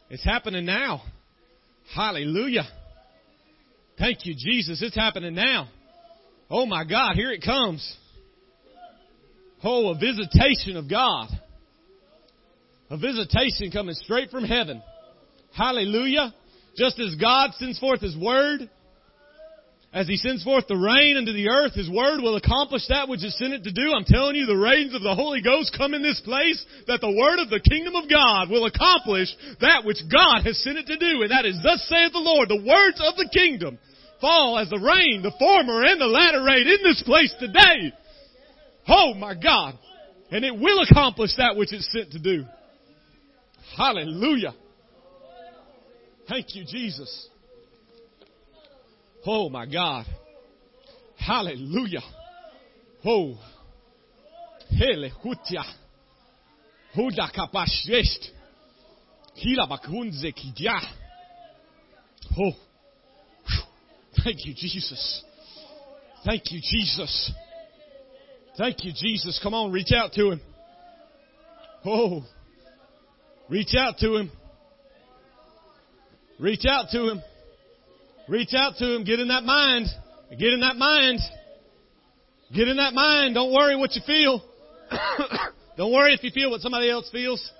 It's happening now. Hallelujah. Thank you, Jesus. It's happening now. Oh my God, here it comes. Oh, a visitation of God. A visitation coming straight from heaven. Hallelujah. Just as God sends forth His Word, as He sends forth the rain into the earth, His Word will accomplish that which is sent it to do. I'm telling you, the rains of the Holy Ghost come in this place, that the Word of the kingdom of God will accomplish that which God has sent it to do. And that is, thus saith the Lord, the words of the kingdom fall as the rain, the former and the latter rain in this place today. Oh my God. And it will accomplish that which it's sent to do. Hallelujah. Thank you, Jesus. Oh my God. Hallelujah. Oh. Hele hutia. Huda kapashest. Hila bakunze kidya. Oh. Thank you, Jesus. Thank you, Jesus. Thank you, Jesus. Come on, reach out to him. Oh. Reach out to him. Reach out to him. Reach out to him. Get in that mind. Get in that mind. Get in that mind. Don't worry what you feel. Don't worry if you feel what somebody else feels.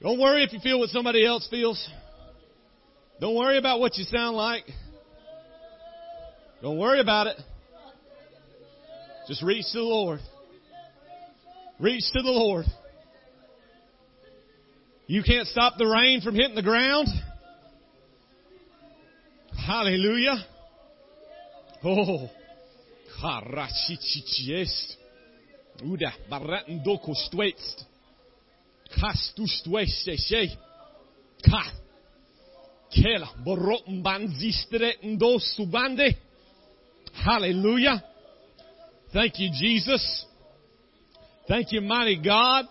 Don't worry if you feel what somebody else feels. Don't worry about what you sound like. Don't worry about it. Just reach to the Lord. Reach to the Lord. You can't stop the rain from hitting the ground. Hallelujah. Oh. Harashichichiest. Uda baratendoko stwetst. Kastustweshe. Ka. Kela borotmbanzistretendo subande. Hallelujah. Thank you, Jesus. Thank you, mighty God.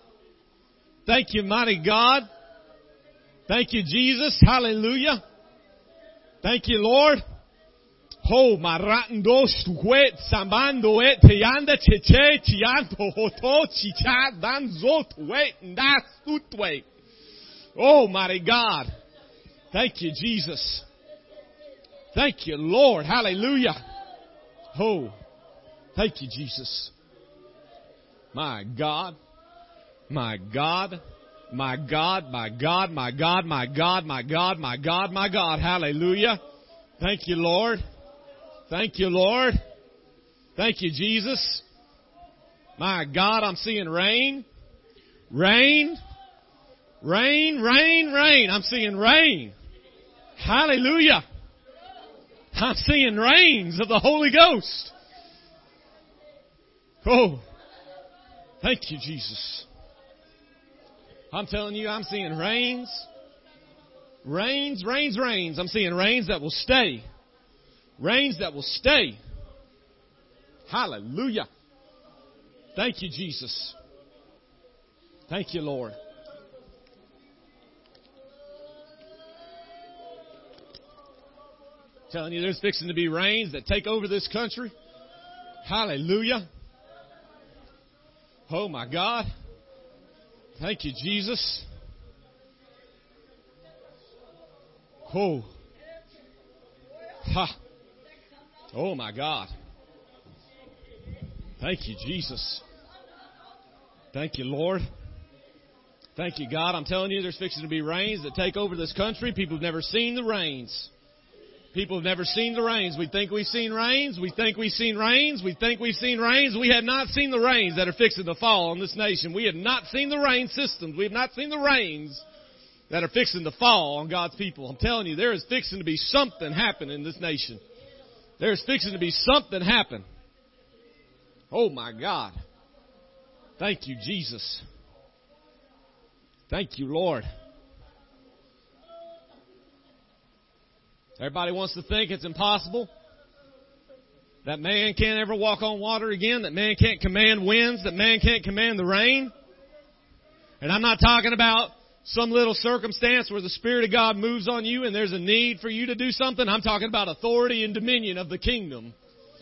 Thank you, mighty God. Thank you, Jesus. Hallelujah. Thank you, Lord. Oh, ho marando stuet sambando et tianda cheche tianto hoto chicha dan zotwet das tutwet. Oh, my God. Thank you, Jesus. Thank you, Lord. Hallelujah. Oh, thank you, Jesus. My God. My God. My God, my God, my God, my God, my God, my God, my God. Hallelujah. Thank you, Lord. Thank you, Lord. Thank you, Jesus. My God, I'm seeing rain. Rain. Rain, rain, rain. I'm seeing rain. Hallelujah. I'm seeing rains of the Holy Ghost. Oh, thank you, Jesus. I'm telling you, I'm seeing rains. Rains, rains, rains. I'm seeing rains that will stay. Rains that will stay. Hallelujah. Thank you, Jesus. Thank you, Lord. Telling you there's fixing to be rains that take over this country. Hallelujah. Oh my God. Thank you, Jesus. Oh. Ha. Oh my God. Thank you, Jesus. Thank you, Lord. Thank you, God. I'm telling you, there's fixing to be rains that take over this country. People have never seen the rains. People have never seen the rains. We think we've seen rains. We think we've seen rains. We think we've seen rains. We have not seen the rains that are fixing to fall on this nation. We have not seen the rain systems. We have not seen the rains that are fixing to fall on God's people. I'm telling you, there is fixing to be something happen in this nation. There's fixing to be something happen. Oh my God. Thank you, Jesus. Thank you, Lord. Everybody wants to think it's impossible. That man can't ever walk on water again. That man can't command winds. That man can't command the rain. And I'm not talking about some little circumstance where the Spirit of God moves on you and there's a need for you to do something. I'm talking about authority and dominion of the kingdom.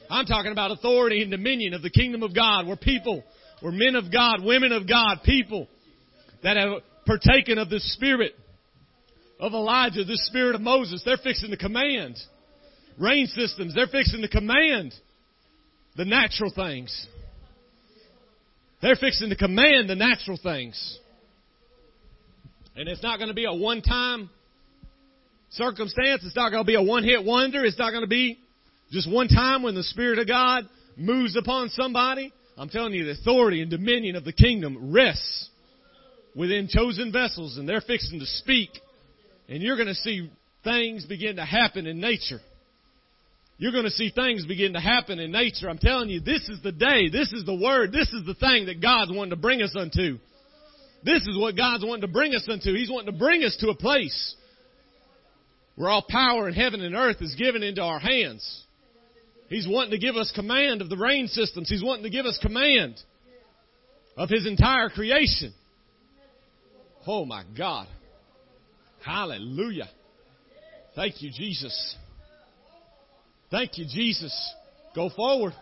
I'm talking about authority and dominion of the kingdom of God where people, where men of God, women of God, people that have partaken of the Spirit of Elijah, the spirit of Moses, they're fixing to command. Rain systems, they're fixing to command the natural things. They're fixing to command the natural things. And it's not going to be a one time circumstance. It's not going to be a one hit wonder. It's not going to be just one time when the Spirit of God moves upon somebody. I'm telling you, the authority and dominion of the kingdom rests within chosen vessels, and they're fixing to speak and you're going to see things begin to happen in nature. You're going to see things begin to happen in nature. I'm telling you, this is the day. This is the word. This is the thing that God's wanting to bring us unto. This is what God's wanting to bring us unto. He's wanting to bring us to a place where all power in heaven and earth is given into our hands. He's wanting to give us command of the rain systems. He's wanting to give us command of His entire creation. Oh my God. Hallelujah. Thank you, Jesus. Thank you, Jesus. Go forward.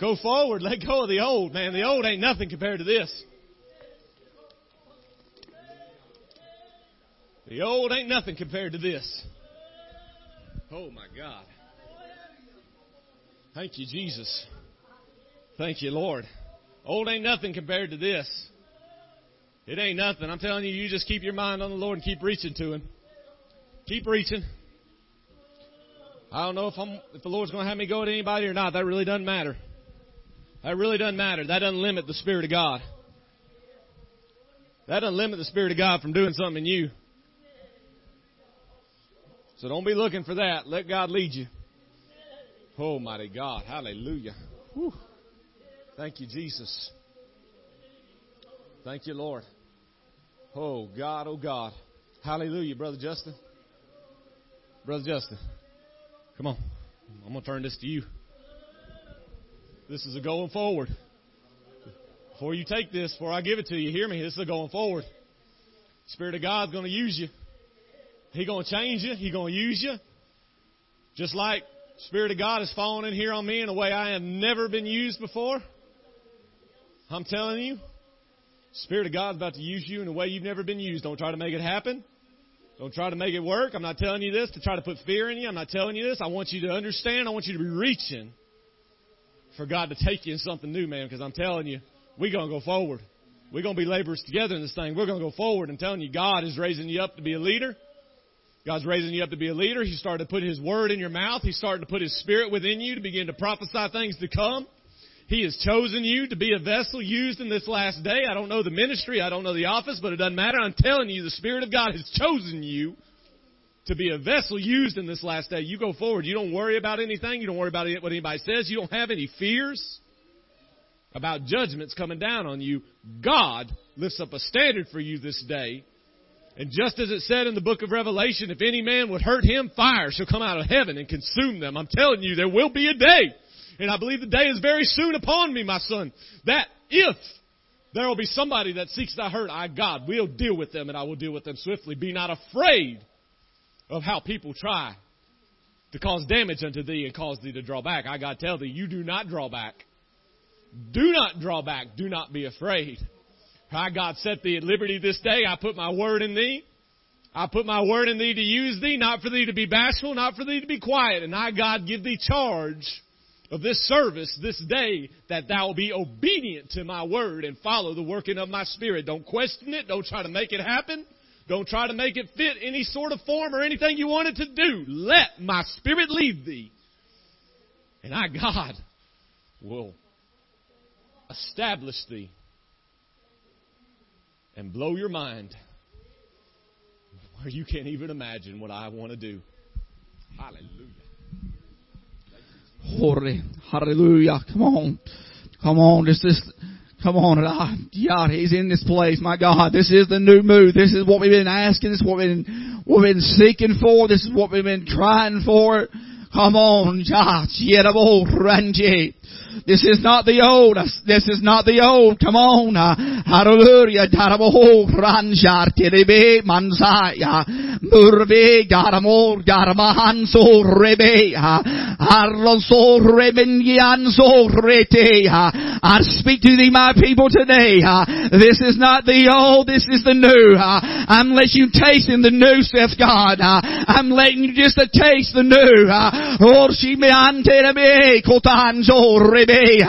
Go forward. Let go of the old, man. The old ain't nothing compared to this. The old ain't nothing compared to this. Oh my God. Thank you, Jesus. Thank you, Lord. Old ain't nothing compared to this. It ain't nothing. I'm telling you, you just keep your mind on the Lord and keep reaching to Him. Keep reaching. I don't know if I'm if the Lord's going to have me go to anybody or not. That really doesn't matter. That really doesn't matter. That doesn't limit the Spirit of God. That doesn't limit the Spirit of God from doing something in you. So don't be looking for that. Let God lead you. Oh, mighty God. Hallelujah. Whew. Thank you, Jesus. Thank you, Lord. Oh, God, oh, God. Hallelujah, Brother Justin. Brother Justin. Come on. I'm going to turn this to you. This is a going forward. Before you take this, before I give it to you, hear me. This is a going forward. Spirit of God's going to use you. He going to change you. He going to use you. Just like Spirit of God has fallen in here on me in a way I have never been used before. I'm telling you, Spirit of God's about to use you in a way you've never been used. Don't try to make it happen. Don't try to make it work. I'm not telling you this to try to put fear in you. I'm not telling you this. I want you to understand. I want you to be reaching for God to take you in something new, man, because I'm telling you, we're going to go forward. We're going to be laborers together in this thing. We're going to go forward. I'm telling you, God is raising you up to be a leader. God's raising you up to be a leader. He started to put His word in your mouth. He's starting to put His spirit within you to begin to prophesy things to come. He has chosen you to be a vessel used in this last day. I don't know the ministry, I don't know the office, but it doesn't matter. I'm telling you, the Spirit of God has chosen you to be a vessel used in this last day. You go forward. You don't worry about anything. You don't worry about what anybody says. You don't have any fears about judgments coming down on you. God lifts up a standard for you this day. And just as it said in the book of Revelation, if any man would hurt him, fire shall come out of heaven and consume them. I'm telling you, there will be a day and I believe the day is very soon upon me, my son, that if there will be somebody that seeks thy hurt, I, God, will deal with them and I will deal with them swiftly. Be not afraid of how people try to cause damage unto thee and cause thee to draw back. I God tell thee, you do not draw back. Do not draw back. Do not be afraid. I God set thee at liberty this day. I put my word in thee. I put my word in thee to use thee, not for thee to be bashful, not for thee to be quiet. And I, God, give thee charge of this service this day that thou be obedient to my word and follow the working of my spirit. Don't question it. Don't try to make it happen. Don't try to make it fit any sort of form or anything you want it to do. Let my spirit lead thee. And I, God, will establish thee and blow your mind where you can't even imagine what I want to do. Hallelujah. Holy, hallelujah. Come on. Come on. This is, come on. Ah, God, He's in this place. My God, this is the new move. This is what we've been asking. This is what we've been, we've been seeking for. This is what we've been trying for. Come on, God. This is not the old. This is not the old. Come on. Uh, hallelujah. Darabo ranjar terebe mansaya. Murbe garamor garamahanso rebe. Uh, Arloso rebenyanso rete. Uh, I speak to thee, my people, today. This is not the old. This is the new. I'm letting you taste in the new, says God. I'm letting you just taste the new. Or she me ante rebe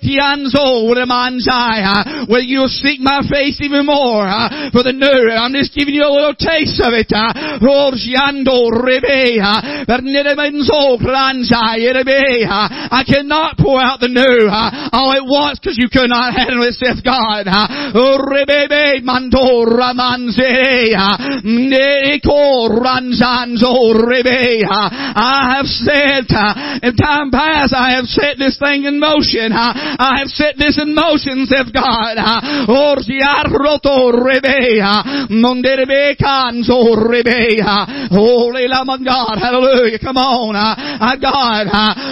kotanzo rebe. Will you seek my face even more for the new? I'm just giving you a little taste of it. I cannot pour out the new all at once because you could not handle it, says God. I have said in time past, I have set this thing in motion. I have set this in motion, says God. Holy Lamb of God. Hallelujah. Come on. I, God.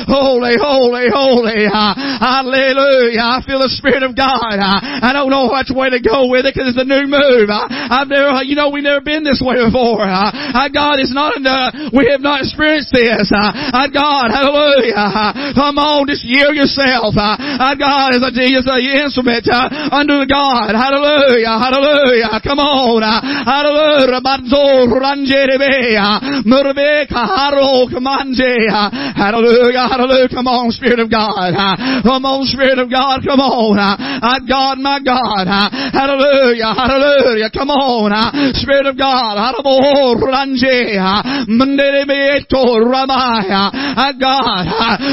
Holy, holy, holy. Hallelujah. I feel the Spirit of God. I don't know which way to go with it because it's a new move. I've never, you know, we've never been this way before. God is not enough. We have not experienced this. God, hallelujah. Come on, just yield yourself. Uh, uh, God is a, is an instrument uh, under the God. Hallelujah. Hallelujah. Come on. Hallelujah. Hallelujah. Hallelujah. Come on, Spirit of God. Come on, Spirit of God. Come on. God, my God. Hallelujah. Hallelujah. Come on. Spirit of God. God.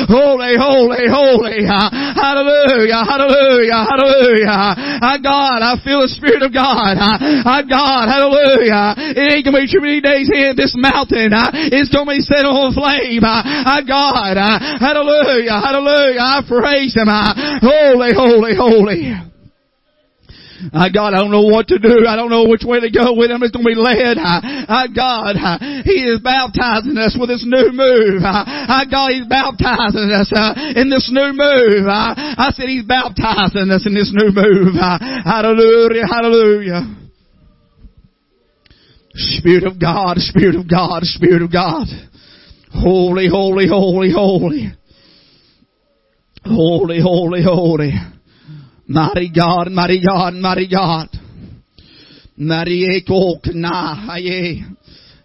Holy, holy, holy. Holy. Hallelujah. Hallelujah. Hallelujah. I God, I feel the Spirit of God. I God, hallelujah. It ain't gonna be too many days in this mountain. It's gonna be set on flame. I God, hallelujah. Hallelujah. I praise Him. Holy, holy, holy. Uh, God, I don't know what to do. I don't know which way to go with him. It's going to be led. Uh, uh, God, He is baptizing us with this new move. Uh, God, He's baptizing us uh, in this new move. Uh, I said He's baptizing us in this new move. Hallelujah, hallelujah. Spirit of God, Spirit of God, Spirit of God. Holy, holy, holy, holy. Holy, holy, holy. Mighty God, mighty God, mighty God.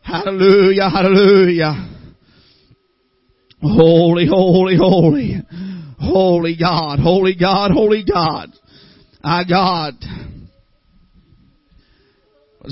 Hallelujah, hallelujah. Holy, holy, holy. Holy God, holy God, holy God. Our God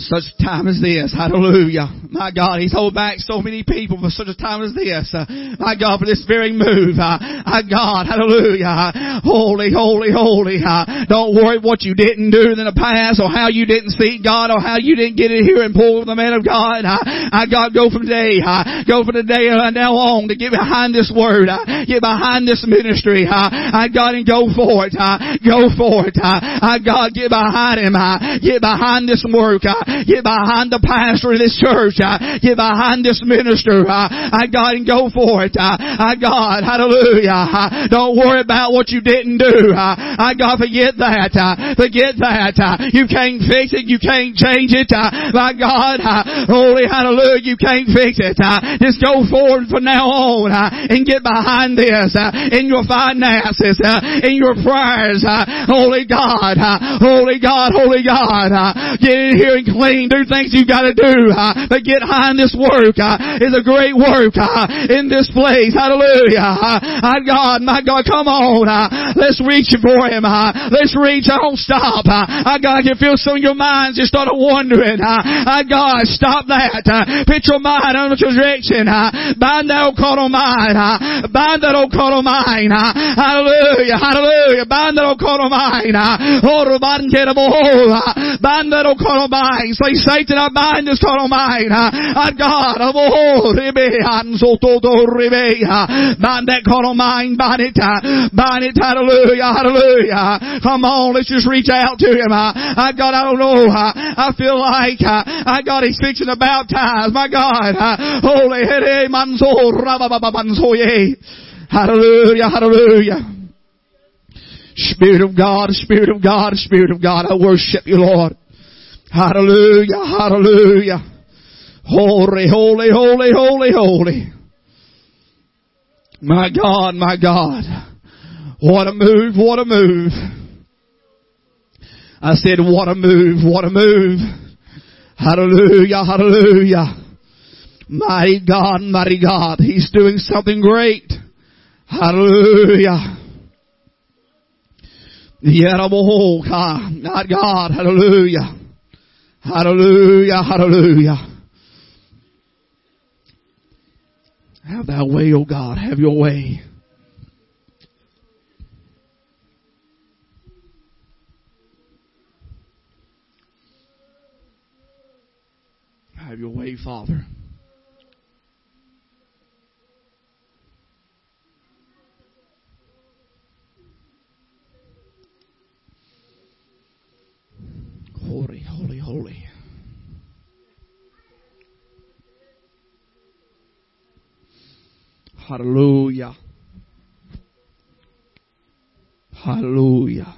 such a time as this. Hallelujah. My God, He's holding back so many people for such a time as this. Uh, my God, for this very move. Uh, my God, hallelujah. Holy, holy, holy. Uh, don't worry what you didn't do in the past or how you didn't see God or how you didn't get in here and pull the man of God. Uh, I God, go from today. Uh, go from today and now on to get behind this word. Uh, get behind this ministry. Uh, I God, and go for it. Uh, go for it. Uh, I God, get behind Him. Uh, get behind this work. Uh, Get behind the pastor of this church. Uh, get behind this minister. Uh, I God and go for it. Uh, I God, hallelujah. Don't worry about what you didn't do. I God, forget that. Forget that. You can't fix it. You can't change it. My God, holy hallelujah, you can't fix it. Just go forward from now on and get behind this in your finances, in your prayers. Holy God, holy God, holy God. Get in here and clean, do things you gotta do, but get behind this work, is a great work, in this place. Hallelujah. Uh, God, my God, come on, let's reach for Him, let's reach, I don't stop, I God, you feel some of your minds just started wondering, uh, God, stop that, put your mind on the direction, bind that old carnal mind, uh, bind that old carnal mind, uh, hallelujah, hallelujah, bind that old carnal mind, uh, oh, bind that old carnal mind, mind. Say, Satan, I bind this carnal mind. Uh, God, oh, bind that carnal mind, bind it, bind it, hallelujah, hallelujah. Come on, let's just reach out to him. I God, I don't know. I feel like, uh, I got he's fixing to baptize. My God, uh, holy, hallelujah, hallelujah. Spirit of God, Spirit of God, Spirit of God, I worship you, Lord. Hallelujah, hallelujah. Holy, holy, holy, holy, holy. My God, my God. What a move, what a move. I said, what a move, what a move. Hallelujah, hallelujah. Mighty God, mighty God. He's doing something great. Hallelujah. Yeah, I'm a Not God, hallelujah. Hallelujah, hallelujah. Have thy way, O God, have your way. Have your way, Father. Holy, holy, holy. Hallelujah. Hallelujah.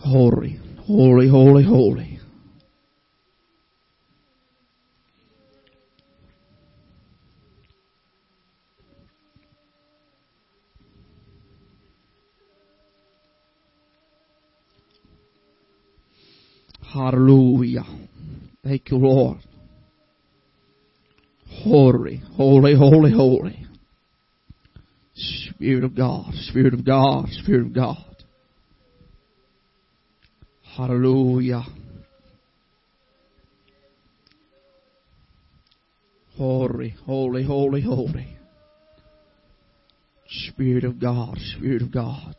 Holy, holy, holy, holy. Hallelujah. Thank you, Lord. Holy, holy, holy, holy. Spirit of God, Spirit of God, Spirit of God. Hallelujah. Holy, holy, holy, holy. Spirit of God, Spirit of God.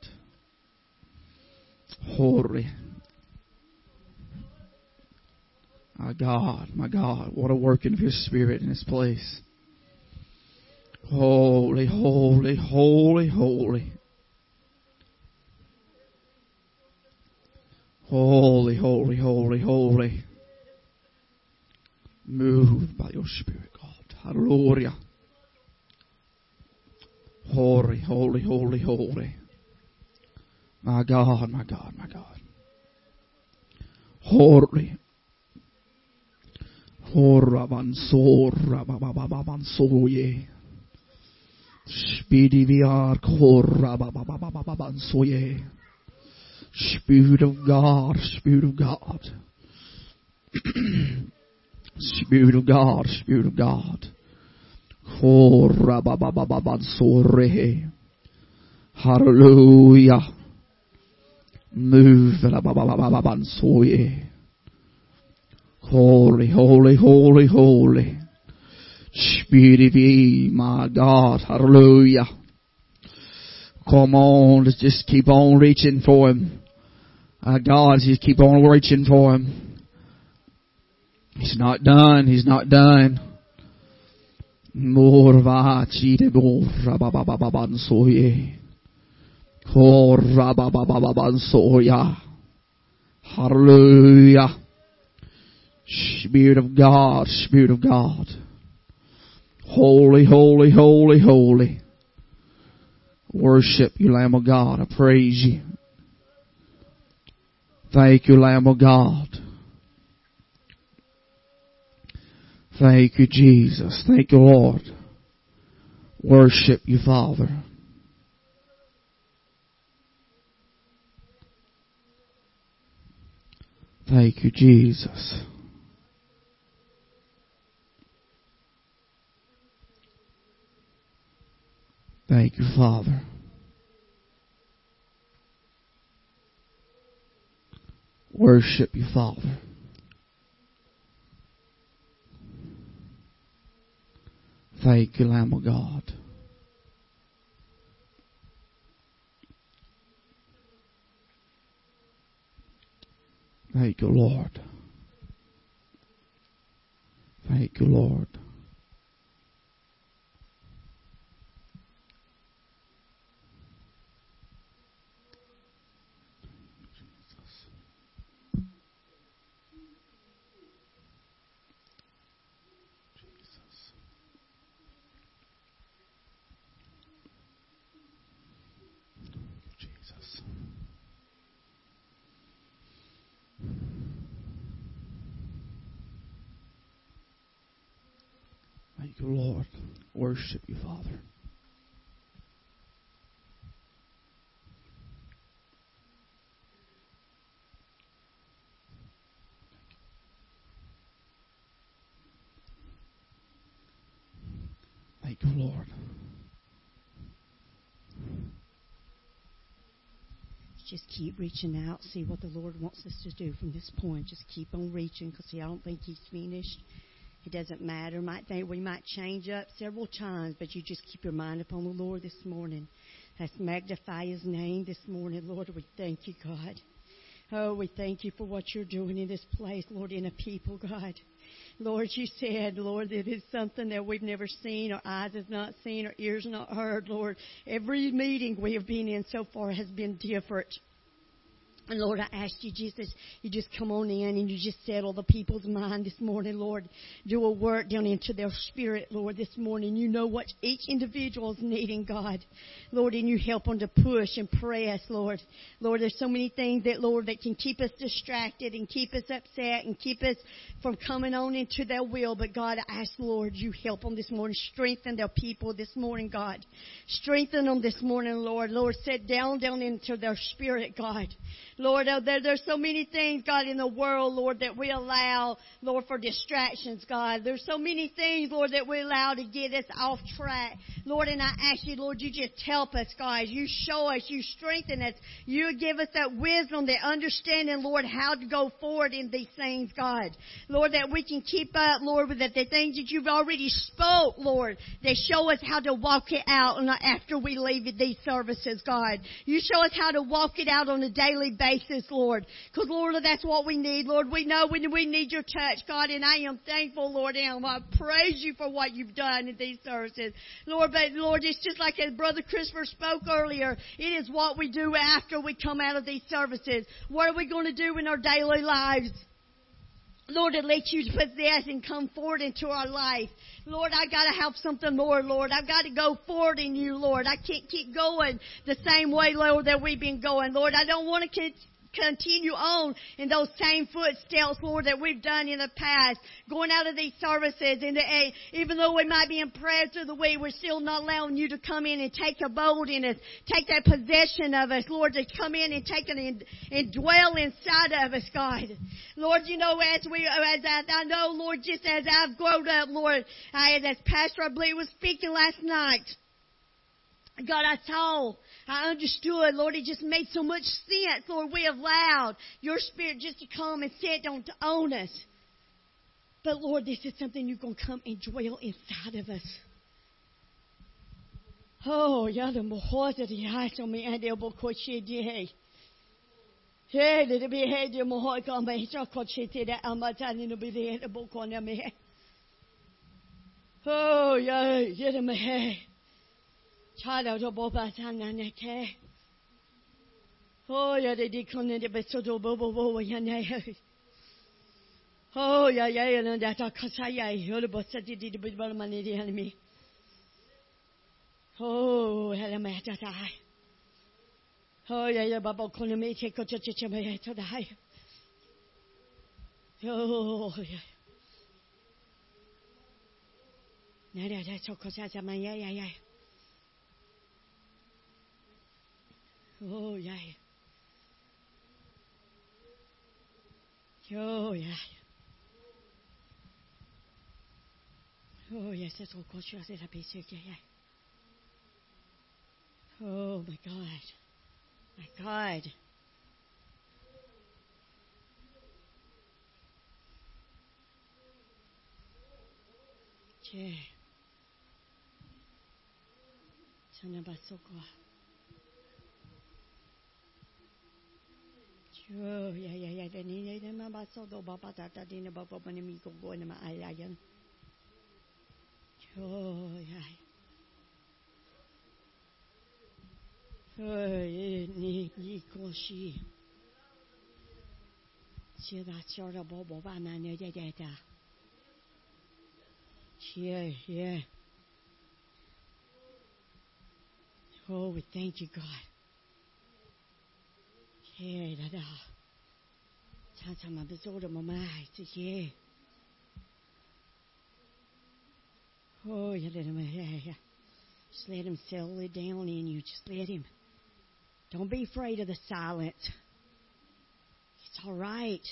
Holy. My God, my God, what a working of your Spirit in this place. Holy, holy, holy, holy. Holy, holy, holy, holy. Moved by your Spirit, God. Hallelujah. Holy, holy, holy, holy. My God, my God, my God. Holy. Spirit of God, Spirit of God. Spirit of God, Spirit of God. Hallelujah. Move. Holy, holy, holy, holy. Spirit of ye, my God. Hallelujah. Come on, let's just keep on reaching for Him. Uh, God, just keep on reaching for Him. He's not done. He's not done. Morva rabababansoye. Kor rabababansoya. Hallelujah. Spirit of God, Spirit of God. Holy, holy, holy, holy. Worship you, Lamb of God. I praise you. Thank you, Lamb of God. Thank you, Jesus. Thank you, Lord. Worship you, Father. Thank you, Jesus. Thank you, Father. Worship you, Father. Thank you, Lamb of God. Thank you, Lord. Thank you, Lord. Jesus. Thank you, Lord. Worship you, Father. Thank you, Lord. Just keep reaching out, see what the Lord wants us to do from this point. Just keep on reaching because, I don't think He's finished. It doesn't matter. Might think we might change up several times, but you just keep your mind upon the Lord this morning. Let's magnify His name this morning. Lord, we thank you, God. Oh, we thank you for what you're doing in this place, Lord, in a people, God. Lord, you said, Lord, that it's something that we've never seen, our eyes have not seen, our ears not heard, Lord. Every meeting we have been in so far has been different. And Lord, I ask you, Jesus, you just come on in and you just settle the people's mind this morning, Lord. Do a work down into their spirit, Lord, this morning. You know what each individual is needing, God. Lord, and you help them to push and press, Lord. Lord, there's so many things that, Lord, that can keep us distracted and keep us upset and keep us from coming on into their will. But God, I ask, Lord, you help them this morning. Strengthen their people this morning, God. Strengthen them this morning, Lord. Lord, sit down, down into their spirit, God. Lord, uh, there, there's so many things, God, in the world, Lord, that we allow, Lord, for distractions, God. There's so many things, Lord, that we allow to get us off track. Lord, and I ask you, Lord, you just help us, God. You show us, you strengthen us. You give us that wisdom, that understanding, Lord, how to go forward in these things, God. Lord, that we can keep up, Lord, with the, the things that you've already spoke, Lord, that show us how to walk it out after we leave these services, God. You show us how to walk it out on a daily basis basis, Lord. Because, Lord, that's what we need, Lord. We know we, we need your touch, God, and I am thankful, Lord, and I praise you for what you've done in these services. Lord, but, Lord, it's just like as Brother Christopher spoke earlier, it is what we do after we come out of these services. What are we going to do in our daily lives? Lord, to let you possess and come forward into our life. Lord, I gotta have something more, Lord. I've got to go forward in you, Lord. I can't keep going the same way, Lord, that we've been going. Lord, I don't want to continue on in those same footsteps, Lord, that we've done in the past, going out of these services. And even though we might be impressed through the way, we're still not allowing you to come in and take a bold in us, take that possession of us, Lord, to come in and take it and, and dwell inside of us, God. Lord, you know, as we, as I, I know, Lord, just as I've grown up, Lord, I, as Pastor, I believe, was speaking last night, God, I saw I understood, Lord, it just made so much sense, Lord. We allowed your spirit just to come and sit on to own us. But Lord, this is something you're going to come and dwell inside of us. Oh, yada mohoza di haso mi ande obo kochi di hey. Hey, de be hey de moho ka me cha kochi te da amatani no be de obo kona me. Oh, yeah, yada me hey. Chada do boba sana ne ke. Oh ya de di kone de beso do bobo bobo ya ne. Oh ya ya ya na da kasa ya yo le bosa di di di bal mani di hanmi. Oh hele me ta ta. Oh ya ya baba kone me te ko cha cha cha me ta da. Oh ya. Na da da so ko cha cha ma ya ya ya. Oh, yeah. Oh, yeah. Oh, yes, that's all culture. I said, I'd be sick. Yeah, yeah. Oh, my God. My God. Yeah. Sana basoko. Oh, yeah, yeah, yeah. Dan ini dan mama so do bapa tata di na bapa mana mi ko go na ma ay ayan. Oh, yeah. Oh, ni ni ko shi. Chia da chia da bo bo ba na ne ja ja da. Chia, yeah. Oh, we thank you, God. Yeah, da da. Cha cha ma bi zo de ma mai zi. Oh, yeah, let him, yeah, yeah. Just let him settle it down in you. Just let him. Don't be afraid of the silence. It's all right.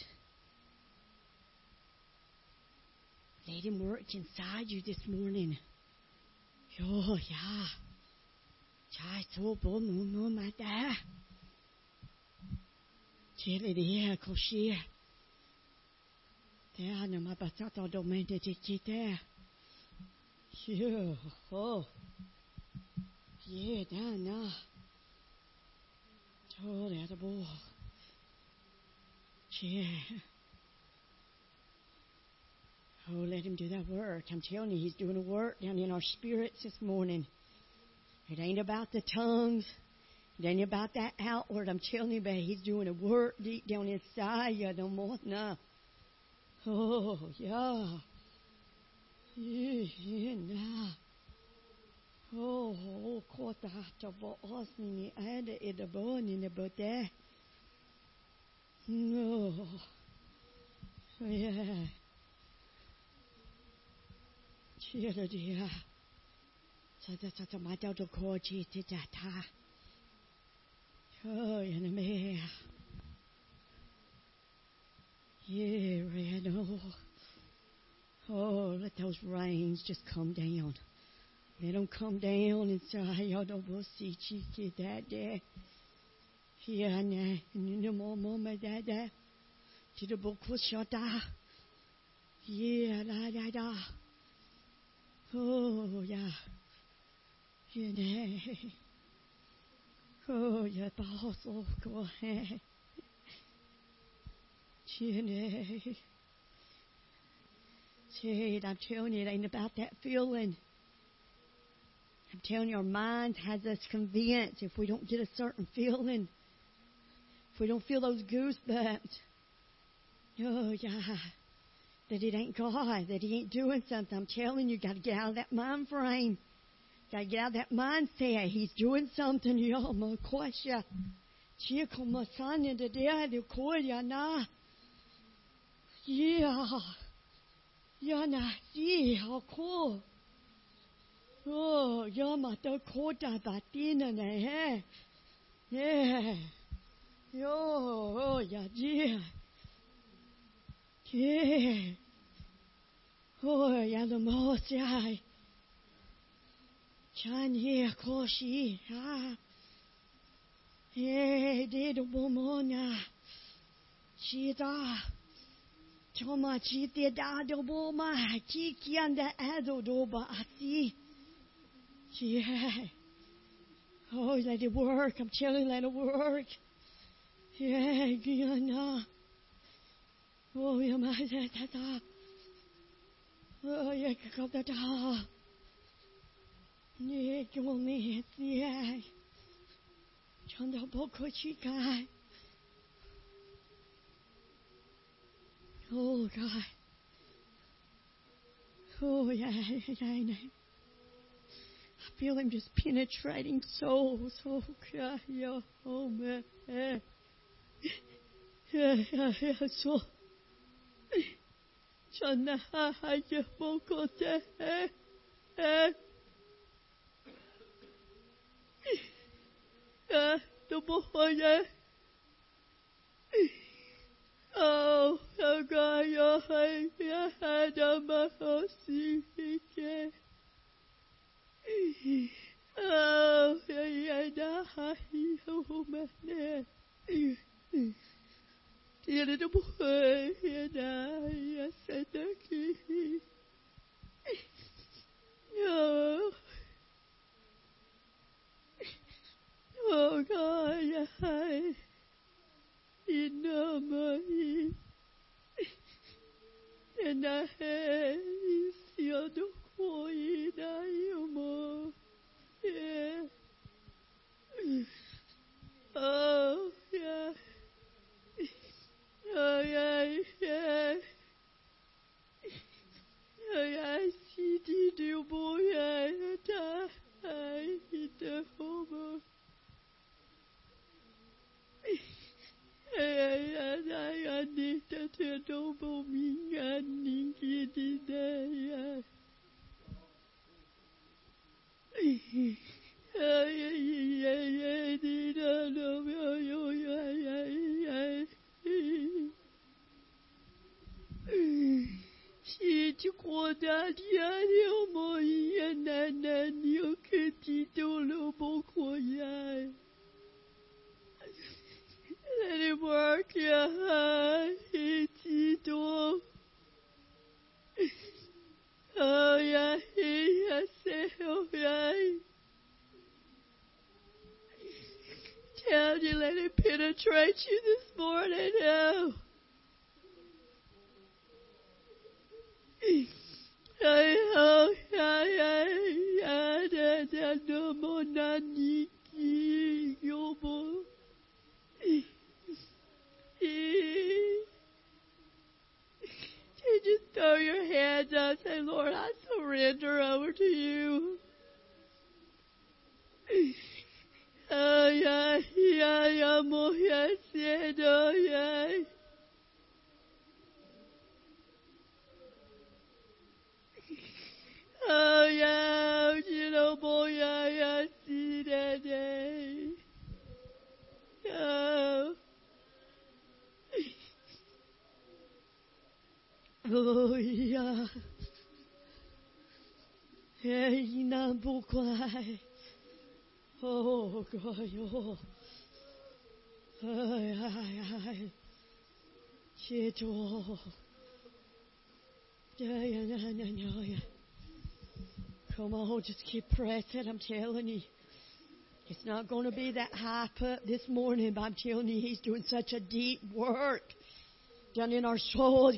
Let him work inside you this morning. Oh, yeah. Chai so bo mu mu ma da. Chile dia koshia. Te ana ma batata do mente te te. Yeah, oh. Yeah, da na. Oh, that's a ball. Yeah. Oh, let him do that work. I'm telling you, he's doing a work down in our spirits this morning. It ain't about the tongues. It about that outward. I'm telling you, babe, he's doing a work deep down inside you. No more, no. Oh, yeah. Yeah, nah. Oh, oh, kota ta bo osni ni ada e da bo ni ne bo te. No. Yeah. Chia dia. Cha cha cha cha ma dao do ko chi ti ta ta. Oh, me. Yeah, Reno. Oh, let those rains just come down. Let them come down and say, y'all don't will see cheeky that day. Yeah, na, no more mama that that. To the book was shut. Yeah, da da da. Oh, yeah. Yeah, na. Oh, yeah, boss, oh, go ahead. Na. Jade, I'm telling you, it ain't about that feeling. I'm telling you, our minds has us convinced if we don't get a certain feeling, if we don't feel those goosebumps, oh yeah, that it ain't God, that He ain't doing something. I'm telling you, you got to get out of that mind frame. Got to get out of that mindset. He's doing something. In the day, the koya na. Yeah. Yeah, na, see, how cool. Oh, yeah, ma ta kota batina na he. Yeah. Yo, oh, yeah, yeah. Yeah. Oh, yeah, the most, yeah. Chan ye koshi, ah. Yeah, de do bomona. Chita. Toma chite da do boma. Chikian da ado do ba asi. Yeah. Oh, let it work. I'm telling let it work. Yeah, Guyana. Ah. Oh, yeah, my da da. Oh, yeah, come da da. Yeah, come on, man. Yeah. 唱到不可去改。Oh God. Oh yeah, yeah, yeah. I feel him just penetrating souls. Oh God, yeah, oh man. Yeah, yeah, yeah, yeah. So. Chana ha ha ya boko Te. Eh, eh. Uh, the boy, yeah. Oh, oh God, your high, your head on my horse, yeah. Oh, yeah, yeah, yeah, oh, man, yeah. Yeah, the boy, yeah, yeah, said the key. Oh. Oh God, yeah. In my and I had the other coin I am yeah. Oh yeah. Oh yeah, yeah. Oh yeah, she did you boy, I I hit the homo. 哎呀呀呀！你这这种不明白人机的呀，哎呀呀呀呀！你这种没有远见呀，哎，失去广大天地，我们一眼难难，你可知道流氓火焰？Let work, yeah. It's all. Oh, yeah, say, oh, yeah. Tell you, let it penetrate you this morning now. Oh, yeah, yeah, yeah, yeah, yeah, no more, not You just throw your hands up, and say, Lord, I surrender over to you. Oh, yeah, yeah, yeah, more, yes, yeah, oh yeah. Oh, yeah, you know, boy, yeah, yeah, see that day. Oh. You know, book Oh, God, oh. Ay, ay, ay. Shit, oh. Yeah, yeah, yeah, yeah, yeah. Come on, just keep pressing, I'm telling you. It's not going to be that hype up this morning, but I'm telling you, he's doing such a deep work done in our souls.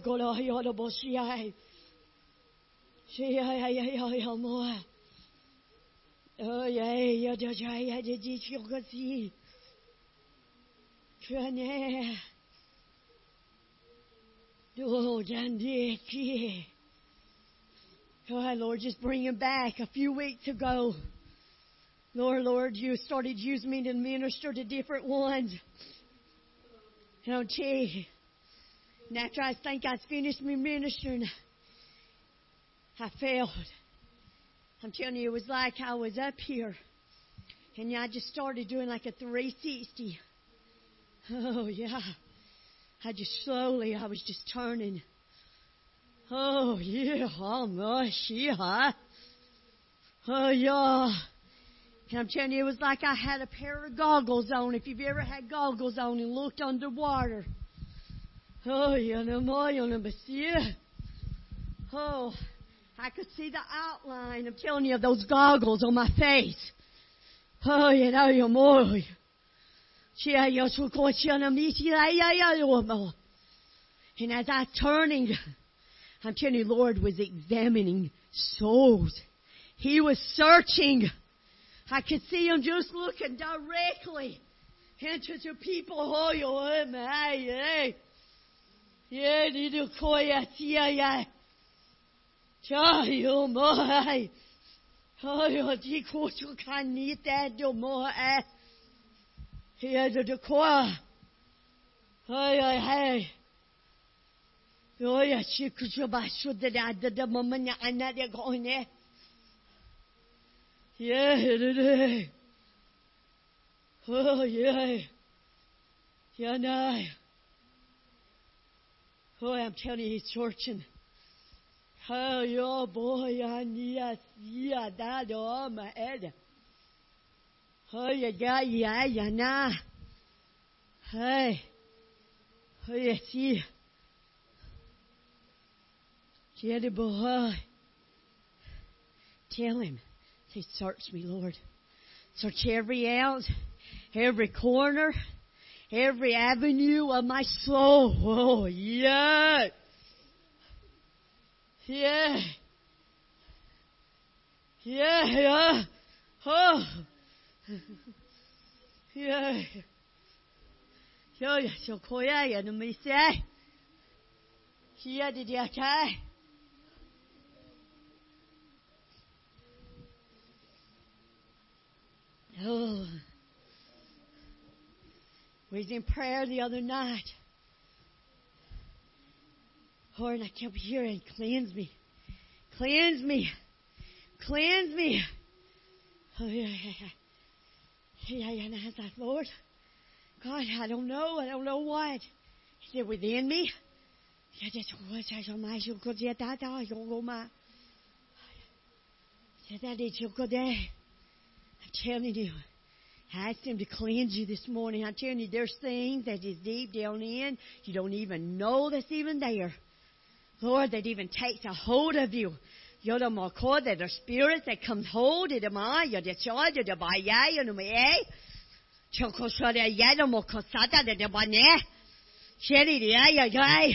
Oh, Lord, just bring him back. A few weeks ago, Lord, Lord, you started using me to minister to different ones. Don't you?" And after I think I finished my ministering, I failed. I'm telling you, it was like I was up here, and I just started doing like a 360. Oh, yeah. I just slowly, I was just turning. Oh, yeah, oh, my, yeah. Oh, yeah. And I'm telling you, it was like I had a pair of goggles on. If you've ever had goggles on and looked underwater. Oh, yeah, no more, you know, yeah. Oh, I could see the outline, I'm telling you, of those goggles on my face. Oh, you know, you're more. And as I turning, I'm telling you, Lord was examining souls. He was searching. I could see him just looking directly into the people. Oh, you 夜里的阔呀，街呀，加油莫哎！哎呦，几苦就看你带着莫哎，夜里的阔，哎呀嘿，我呀几苦就把书的俩的的么么娘那的搞呢，夜里的，哦耶，天呐！Oh, I'm telling you, he's searching. Oh, your boy, I need a yeah, that, oh, my head. Oh, yeah, yeah, yeah, yeah, nah. Hey. Oh, yeah, see. Jenny boy. Tell him. Say, search me, Lord. Search every ounce, every corner, every avenue of my soul. Oh, yeah. Yeah. Yeah, yeah. Oh. Yeah. Yo, ya, so koya ya no me say. Here did okay? Oh. We was in prayer the other night. Lord, I kept hearing, cleanse me. Cleanse me. Cleanse me. Oh, yeah, yeah, yeah. Yeah, yeah, and I was Lord, God, I don't know. I don't know what. He said, within me. I is day. I'm telling you. I asked him to cleanse you this morning. I'm telling you, there's things that is deep down in you don't even know that's even there. Lord, that even takes a hold of you. You're the core that the spirit that comes hold of mind, you're the joy, you're the by you're eh? so the the more cosata, the bane. Eh? Sherry, the ya, ya.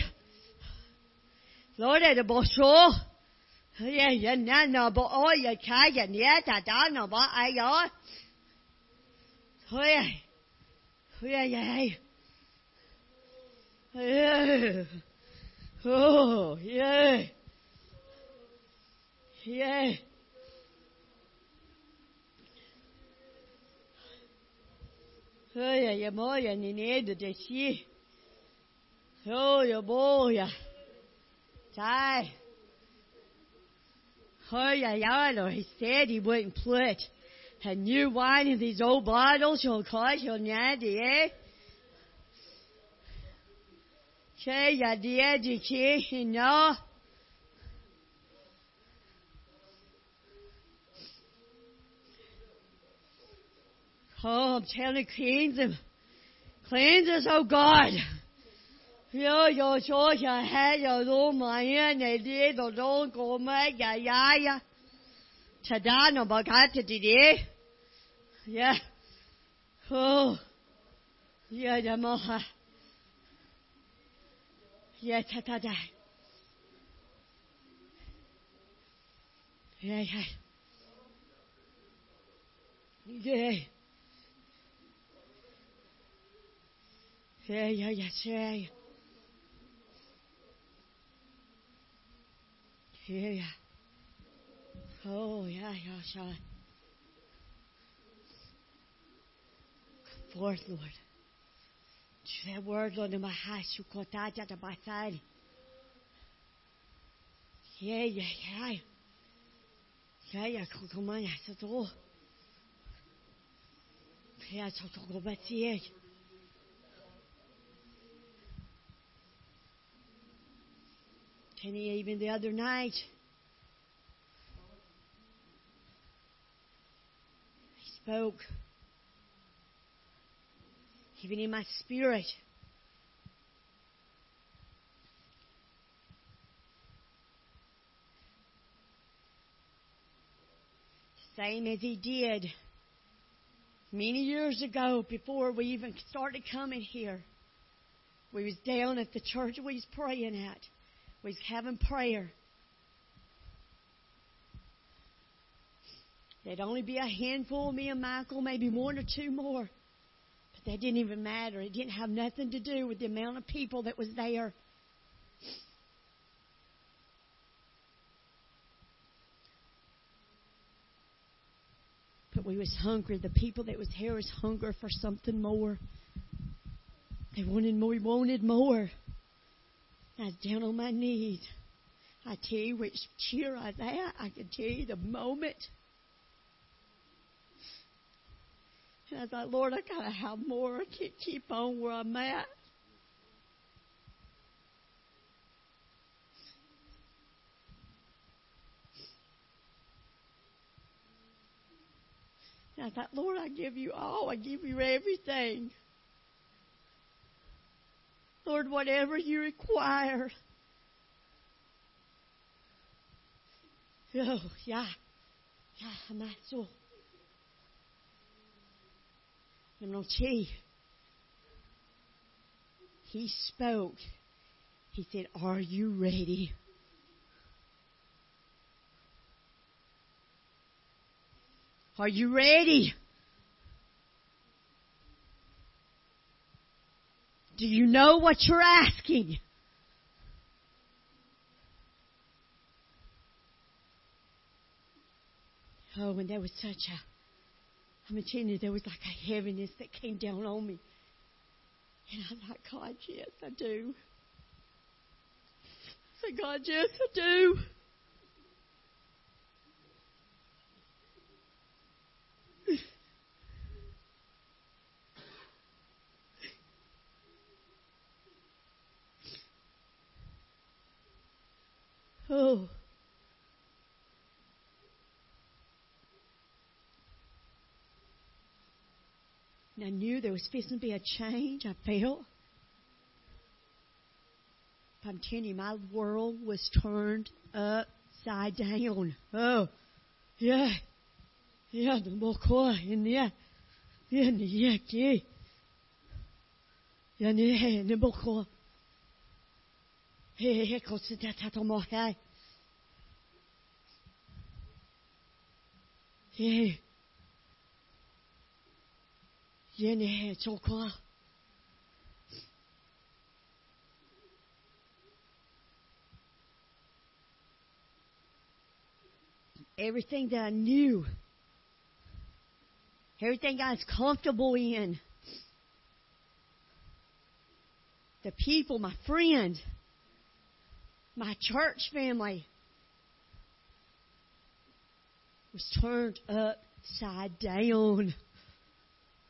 Lord, the bosso. Yeah, yeah, no, but oh, you can't, yeah, that, no, but I, yeah. Oi, ai. Oi, ai, ai. Yeah. Oh, yeah. Yeah. Öyle ya moja ni nedu desi. Öyle moja. Tai. Öyle ya lo histeri wouldn't put a new wine in these old bottles. You'll cause you'll nandy, eh? Okay, yeah, the education, no. Oh, I'm telling you, cleanse him. Cleanse us, oh God. Yo, yo, yo, yo, hey, yo, do my in, they did, do, don't go, my, ya, ya, ya. No, to today. 耶，哦，耶呀摩哈，耶恰他达，耶耶，耶，耶呀呀切，耶呀，哦呀呀，小。Forth, Lord. That word, Lord, in my house, you got that at my side. Yeah, yeah, yeah. Yeah, yeah, come on, yeah, so do. Yeah, so go back to you. Kenny, even the other night, he spoke, even in my spirit. Same as he did many years ago before we even started coming here. We was down at the church we was praying at. We was having prayer. There'd only be a handful, me and Michael, maybe one or two more. That didn't even matter. It didn't have nothing to do with the amount of people that was there. But we was hungry. The people that was here was hungry for something more. They wanted more. We wanted more. I was down on my knees. I tell you which cheer I was at. I can tell you the moment. And I thought, Lord, I gotta have more. I can't keep on where I'm at. And I thought, Lord, I give you all. I give you everything. Lord, whatever you require. Oh, yeah. Yeah, I'm so. Not he. He spoke. He said, Are you ready? Are you ready? Do you know what you're asking? Oh, and there was such a, There was like a heaviness that came down on me. And I'm like, God, yes, I do. I said, God, yes, I do. Oh. And I knew there was fixing to be a change. I felt. I'm telling you, my world was turned upside down. Oh, yeah. Yeah, the core in there. Yeah, yeah, yeah. Yeah, yeah, the. Hey, hey. Hey. 얘네 좋고. everything that I knew, everything I was comfortable in, the people, my friends, my church family, was turned upside down.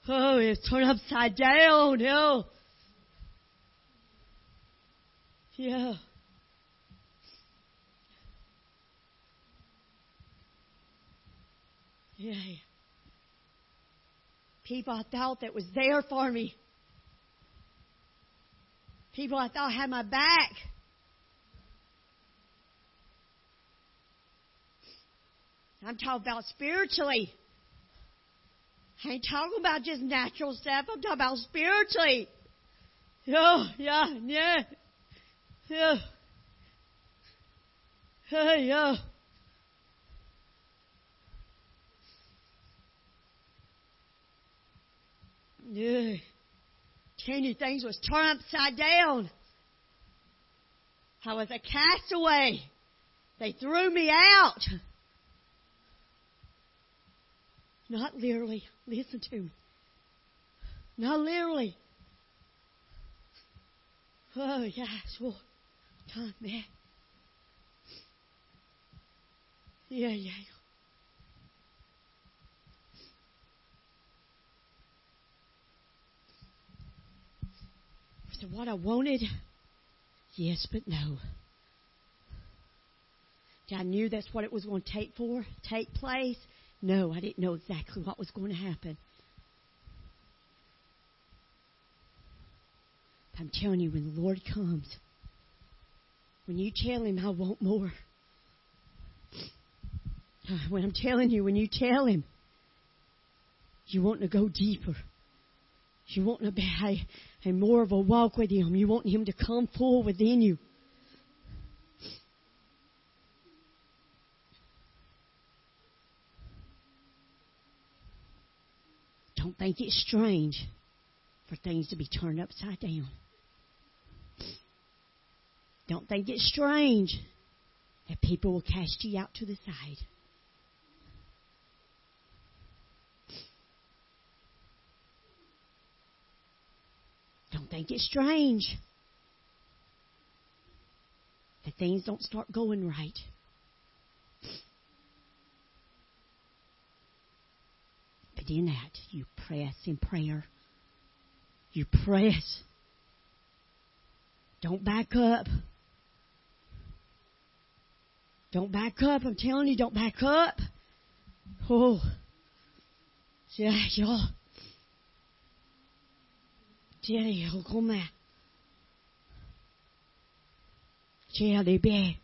Oh, it's turned upside down. Oh. Yeah. Yeah. People I thought that was there for me. People I thought had my back. I'm talking about spiritually. I ain't talking about just natural stuff. I'm talking about spiritually. Oh, yeah, yeah, yeah. Hey, yeah. Yeah. Ten things was turned upside down. I was a castaway. They threw me out. Not literally. Listen to me. Not literally. Oh, yes, sure. Time, man. Yeah, yeah. Was it what I wanted? Yes, but no. I knew that's what it was going to take for, take place. No, I didn't know exactly what was going to happen. I'm telling you, when the Lord comes, when you tell Him, I want more. When I'm telling you, when you tell Him, you want to go deeper. You want to be a, a more of a walk with Him. You want Him to come full within you. Don't think it's strange for things to be turned upside down. Don't think it's strange that people will cast you out to the side. Don't think it's strange that things don't start going right. But in that, you press in prayer. You press. Don't back up. Don't back up. I'm telling you, don't back up. Oh. Yeah, y'all. Jerry, come Chia đi bè.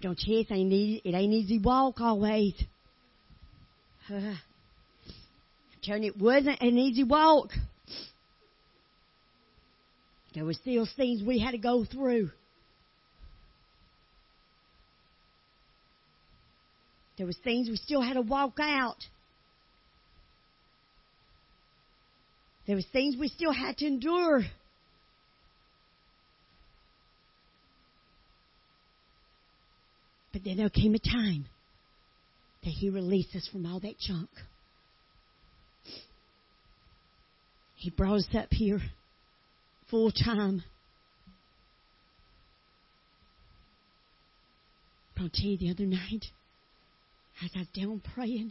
Don't chase ain't easy, it ain't easy walk always. You, it wasn't an easy walk. There were still things we had to go through. There was things we still had to walk out. There was things we still had to endure. But then there came a time that He released us from all that junk. He brought us up here full time. I'll tell you the other night, as I was down praying,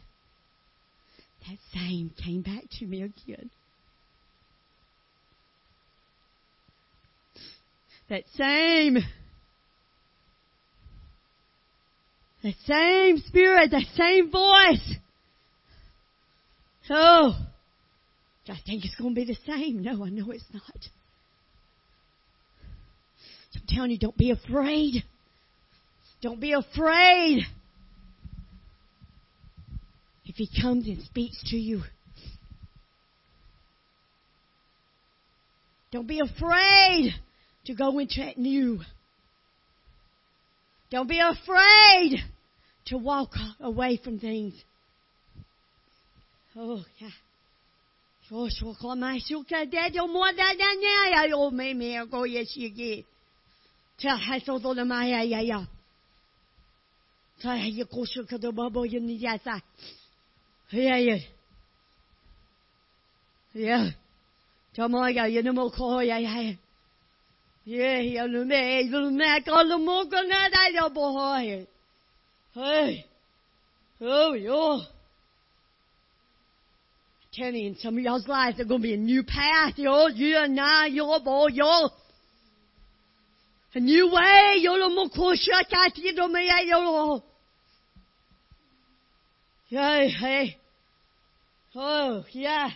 that same came back to me again. That same That same spirit, that same voice. Oh, I think it's going to be the same. No, I know it's not. I'm telling you, don't be afraid. Don't be afraid. If he comes and speaks to you, don't be afraid to go into that new. Don't be afraid to walk away from things. Oh, yeah. Ya lu me. Hey. Oh, yo. You, in some of y'all's lives, there's going to be a new path, yo. You and I, yo, boy, yo. A new way, yo, lo mo ko sha ka ti do me ya yo lo. Yeah, hey. Oh, yeah.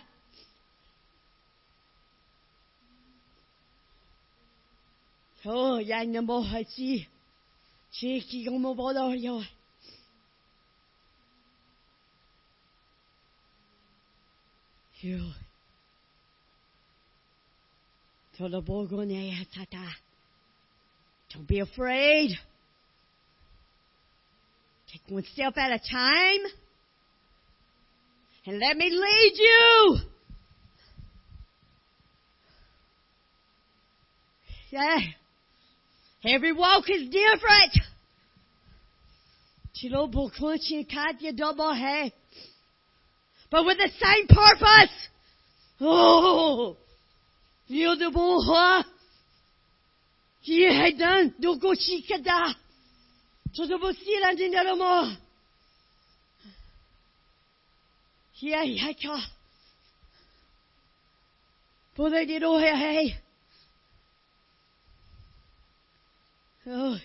Oh, yeah, no more, I see. Cheeky, go mo bodo, yo. Yo. Todo bogo ne tata. Don't be afraid. Take one step at a time. And let me lead you. Yeah. Every walk is different. Chilo bokunchi katya double hey. But with the same purpose. Oh. You the boha. Yeah, done. Do go chikada. To the bosila dinaramo. Yeah, yeah, ka. Pode di do hey hey. Oh.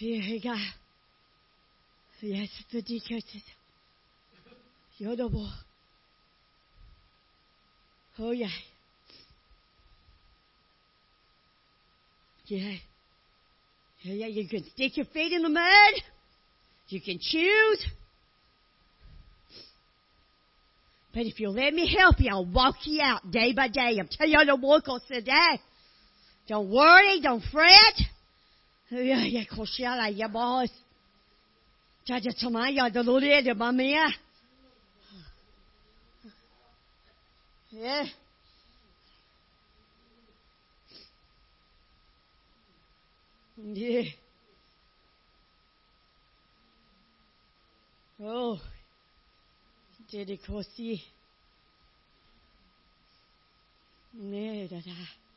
Tiega. Yes, the deacons. Yodobo. Oh, yeah. Yeah. Yeah, yeah, you can stick your feet in the mud. You can choose. But if you'll let me help you, I'll walk you out day by day. I'm telling you to walk on today. Don't worry, don't fret. Yeah, yeah, koshala, yeah, boss. Jaja tamaya, the Lord is mamia. Yeah. Yeah. Oh. Did kosi. Ne da da.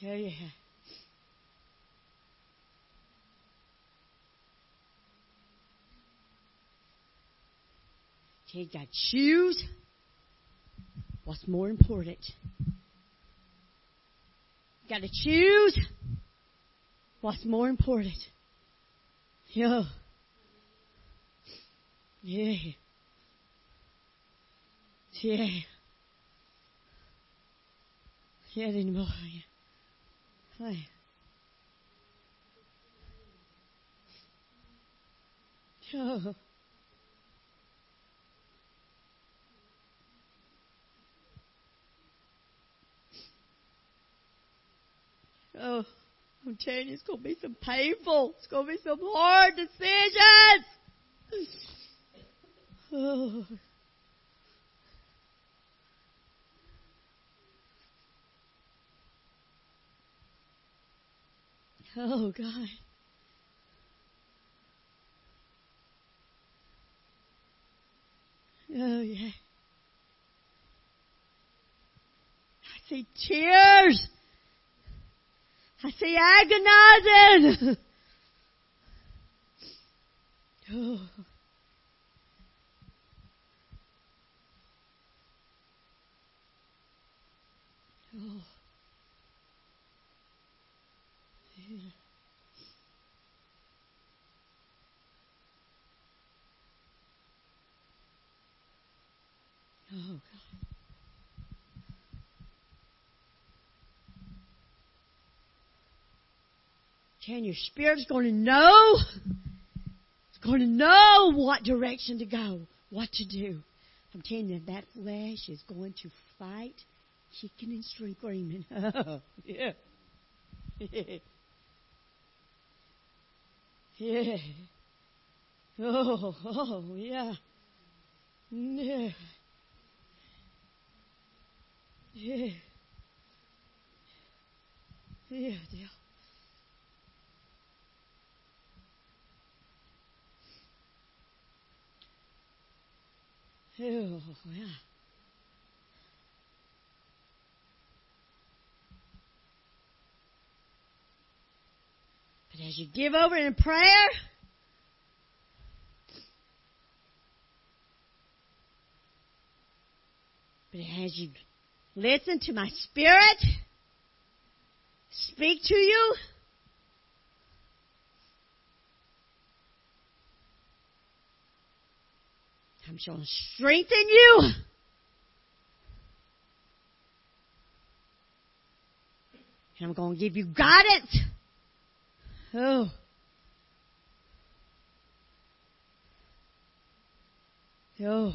Yeah, yeah. Got to choose what's more important. Got to choose what's more important. Yeah. Yeah. Yeah. Yeah, anymore. Oh. Oh, I'm telling you, it's going to be some painful. It's going to be some hard decisions. Oh. Oh, God. Oh, yeah. I see tears. I see agonizing. Oh. Oh. Yeah. Oh, God. Can your spirit's going to know? It's going to know what direction to go, what to do. I'm telling you, that flesh is going to fight, kicking and screaming. yeah. Yeah. Yeah. Oh, oh, yeah. Yeah. Yeah. Yeah, dear. Oh, yeah. But as you give over in prayer, but as you listen to my spirit speak to you, I'm going to strengthen you. And I'm going to give you guidance. Oh. Oh.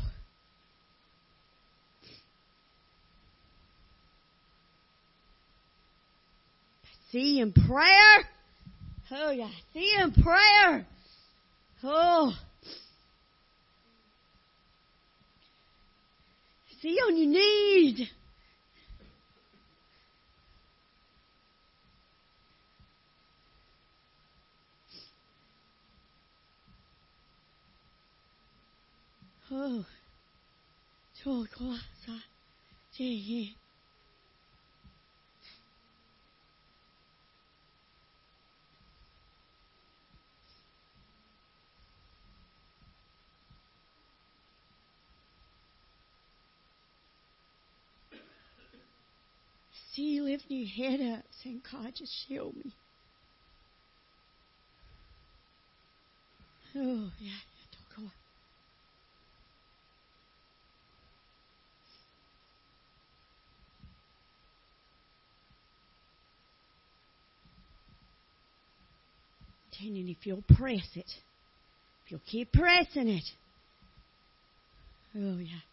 See in prayer. Oh yeah, see in prayer. Oh. See on your knees. Oh. oh so, quoi, ça, c'est, see you lifting your head up, saying, God, just shield me. Oh, yeah, don't go. And if you'll press it, if you'll keep pressing it, oh, yeah.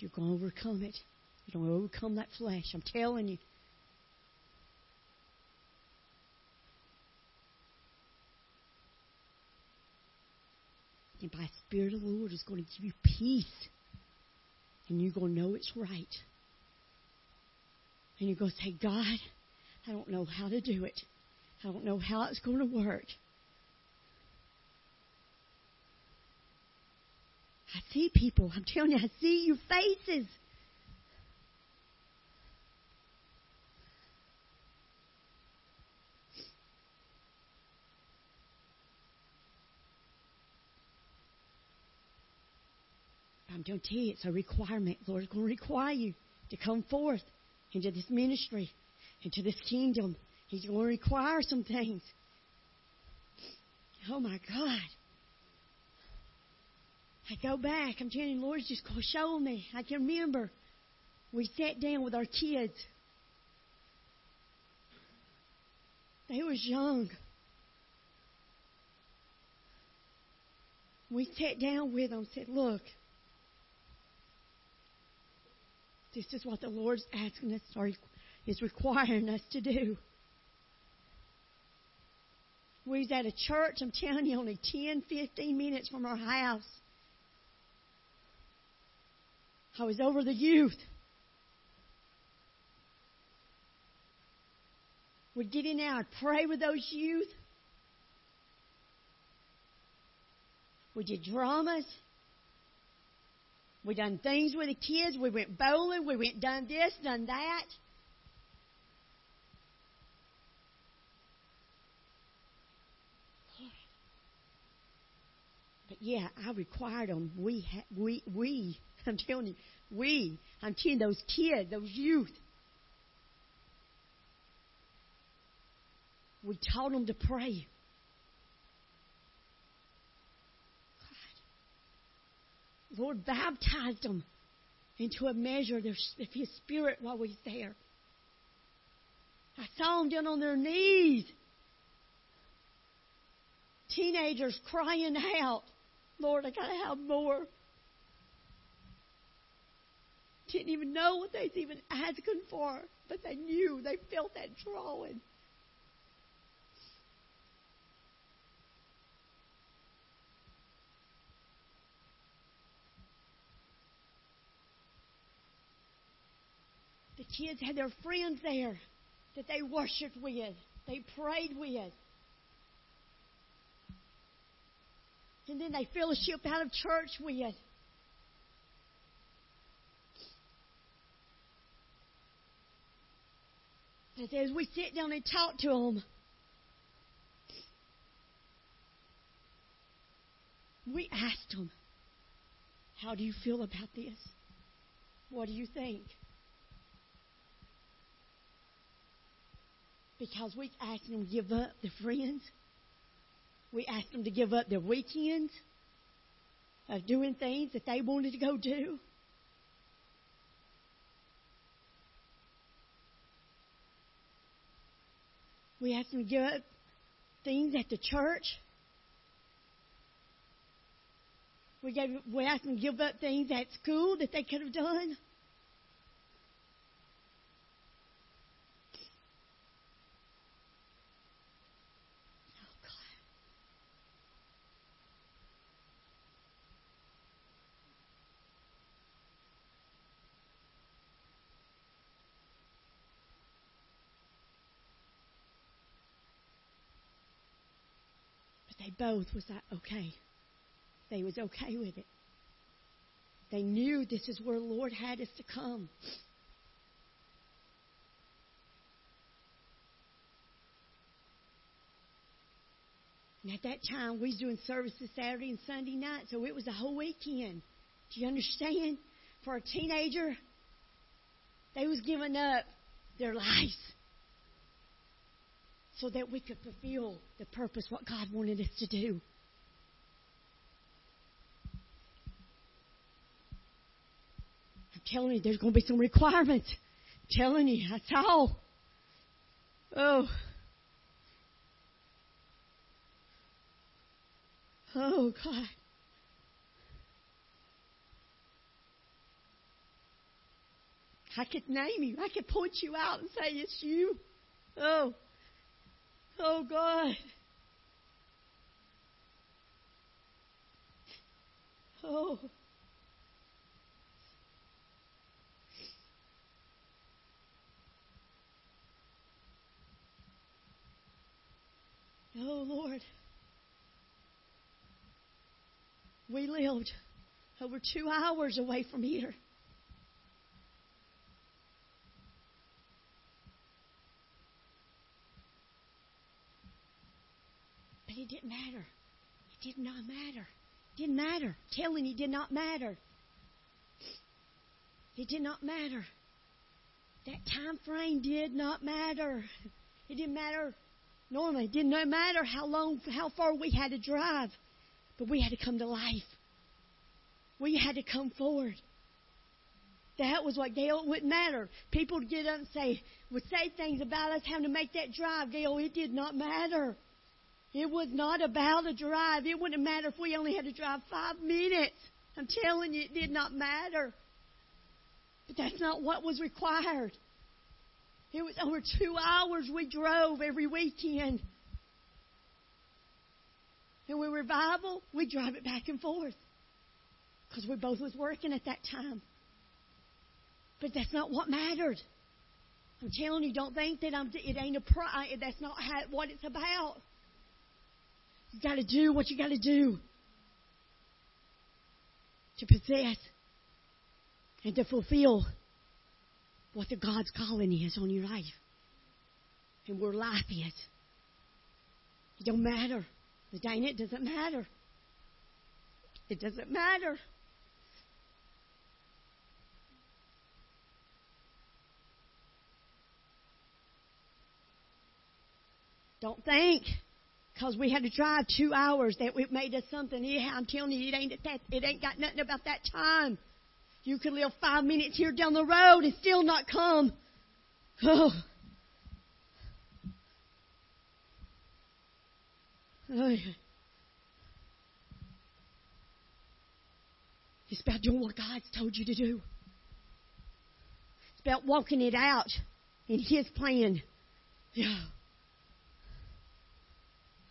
You're going to overcome it. You're going to overcome that flesh. I'm telling you. And by Spirit of the Lord is going to give you peace. And you're going to know it's right. And you're going to say, God, I don't know how to do it. I don't know how it's going to work. I see people. I'm telling you, I see your faces. I'm going to tell you, it's a requirement. The Lord's going to require you to come forth into this ministry, into this kingdom. He's going to require some things. Oh my God. I go back. I'm telling you, Lord's just to show me. I can remember we sat down with our kids. They was young. We sat down with them and said, look, this is what the Lord's asking us or is requiring us to do. We was at a church, I'm telling you, only 10, 15 minutes from our house. I was over the youth. We'd get in there, I'd pray with those youth. We did dramas. We done things with the kids. We went bowling. We went done this, done that. But yeah, I required them. We, ha- we, we. I'm telling you, we. I'm telling those kids, those youth. We taught them to pray. Lord baptized them into a measure of His Spirit while we was there. I saw them down on their knees. Teenagers crying out, Lord, I got to have more didn't even know what they was even asking for, but they knew. They felt that drawing. The kids had their friends there that they worshiped with, they prayed with. And then they fellowship out of church with. As we sit down and talk to them, we asked them, How do you feel about this? What do you think? Because we asked them to give up their friends. We asked them to give up their weekends of doing things that they wanted to go do. We have to give up things at the church. We, gave, we asked them to give up things at school that they could have done. Both was like, okay. They was okay with it. They knew this is where Lord had us to come. And at that time, we was doing services Saturday and Sunday night, so it was a whole weekend. Do you understand? For a teenager, they was giving up their lives so that we could fulfill the purpose what God wanted us to do. I'm telling you, there's going to be some requirements. I'm telling you, that's all. Oh. Oh, God. I could name you. I could point you out and say, it's you. Oh. Oh, God. Oh. Oh, Lord. We lived over two hours away from here. It didn't matter. It did not matter. It didn't matter. Telling you, did not matter. It did not matter. That time frame did not matter. It didn't matter normally. It didn't matter how long, how far we had to drive, but we had to come to life. We had to come forward. That was what Gail. It wouldn't matter. People would get up and say, would say things about us having to make that drive. Gail, it did not matter. It was not about a drive. It wouldn't matter if we only had to drive five minutes. I'm telling you, it did not matter. But that's not what was required. It was over two hours we drove every weekend. And when revival, we drive it back and forth. Because we both was working at that time. But that's not what mattered. I'm telling you, don't think that I'm, it ain't a pri- That's not how, what it's about. You got to do what you got to do to possess and to fulfill what the God's calling is on your life and where life is. It don't matter. The dang it doesn't matter. It doesn't matter. Don't think because we had to drive two hours that it made us something. Yeah, I'm telling you, it ain't that. It ain't got nothing about that time. You could live five minutes here down the road and still not come. Oh. oh. It's about doing what God's told you to do. It's about walking it out in His plan. Yeah.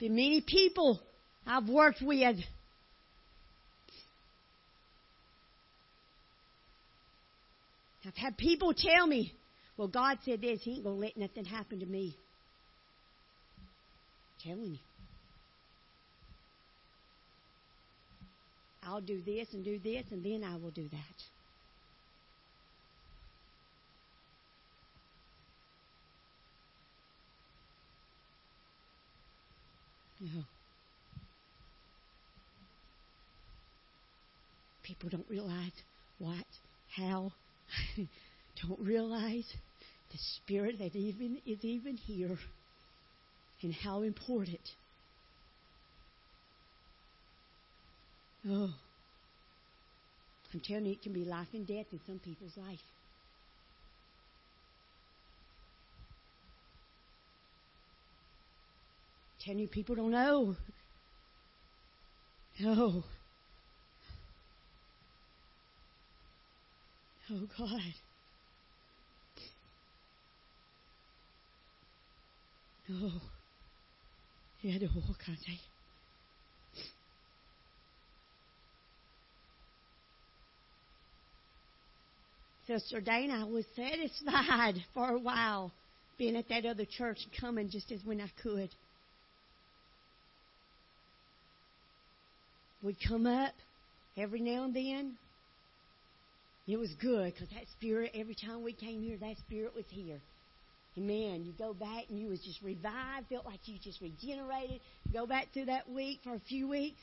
The many people I've worked with I've had people tell me, well, God said this, He ain't going to let nothing happen to me. I'm telling you. I'll do this and do this, and then I will do that. No. People don't realize what, how, don't realize the spirit that even is even here and how important. Oh. I'm telling you, it can be life and death in some people's life. Telling you, people don't know. No. Oh, God. No. He had to walk, I say. Sister Dana was satisfied for a while being at that other church and coming just as when I could. We'd come up every now and then. It was good because that spirit, every time we came here, that spirit was here. And man, you go back and you was just revived, felt like you just regenerated. Go back through that week for a few weeks.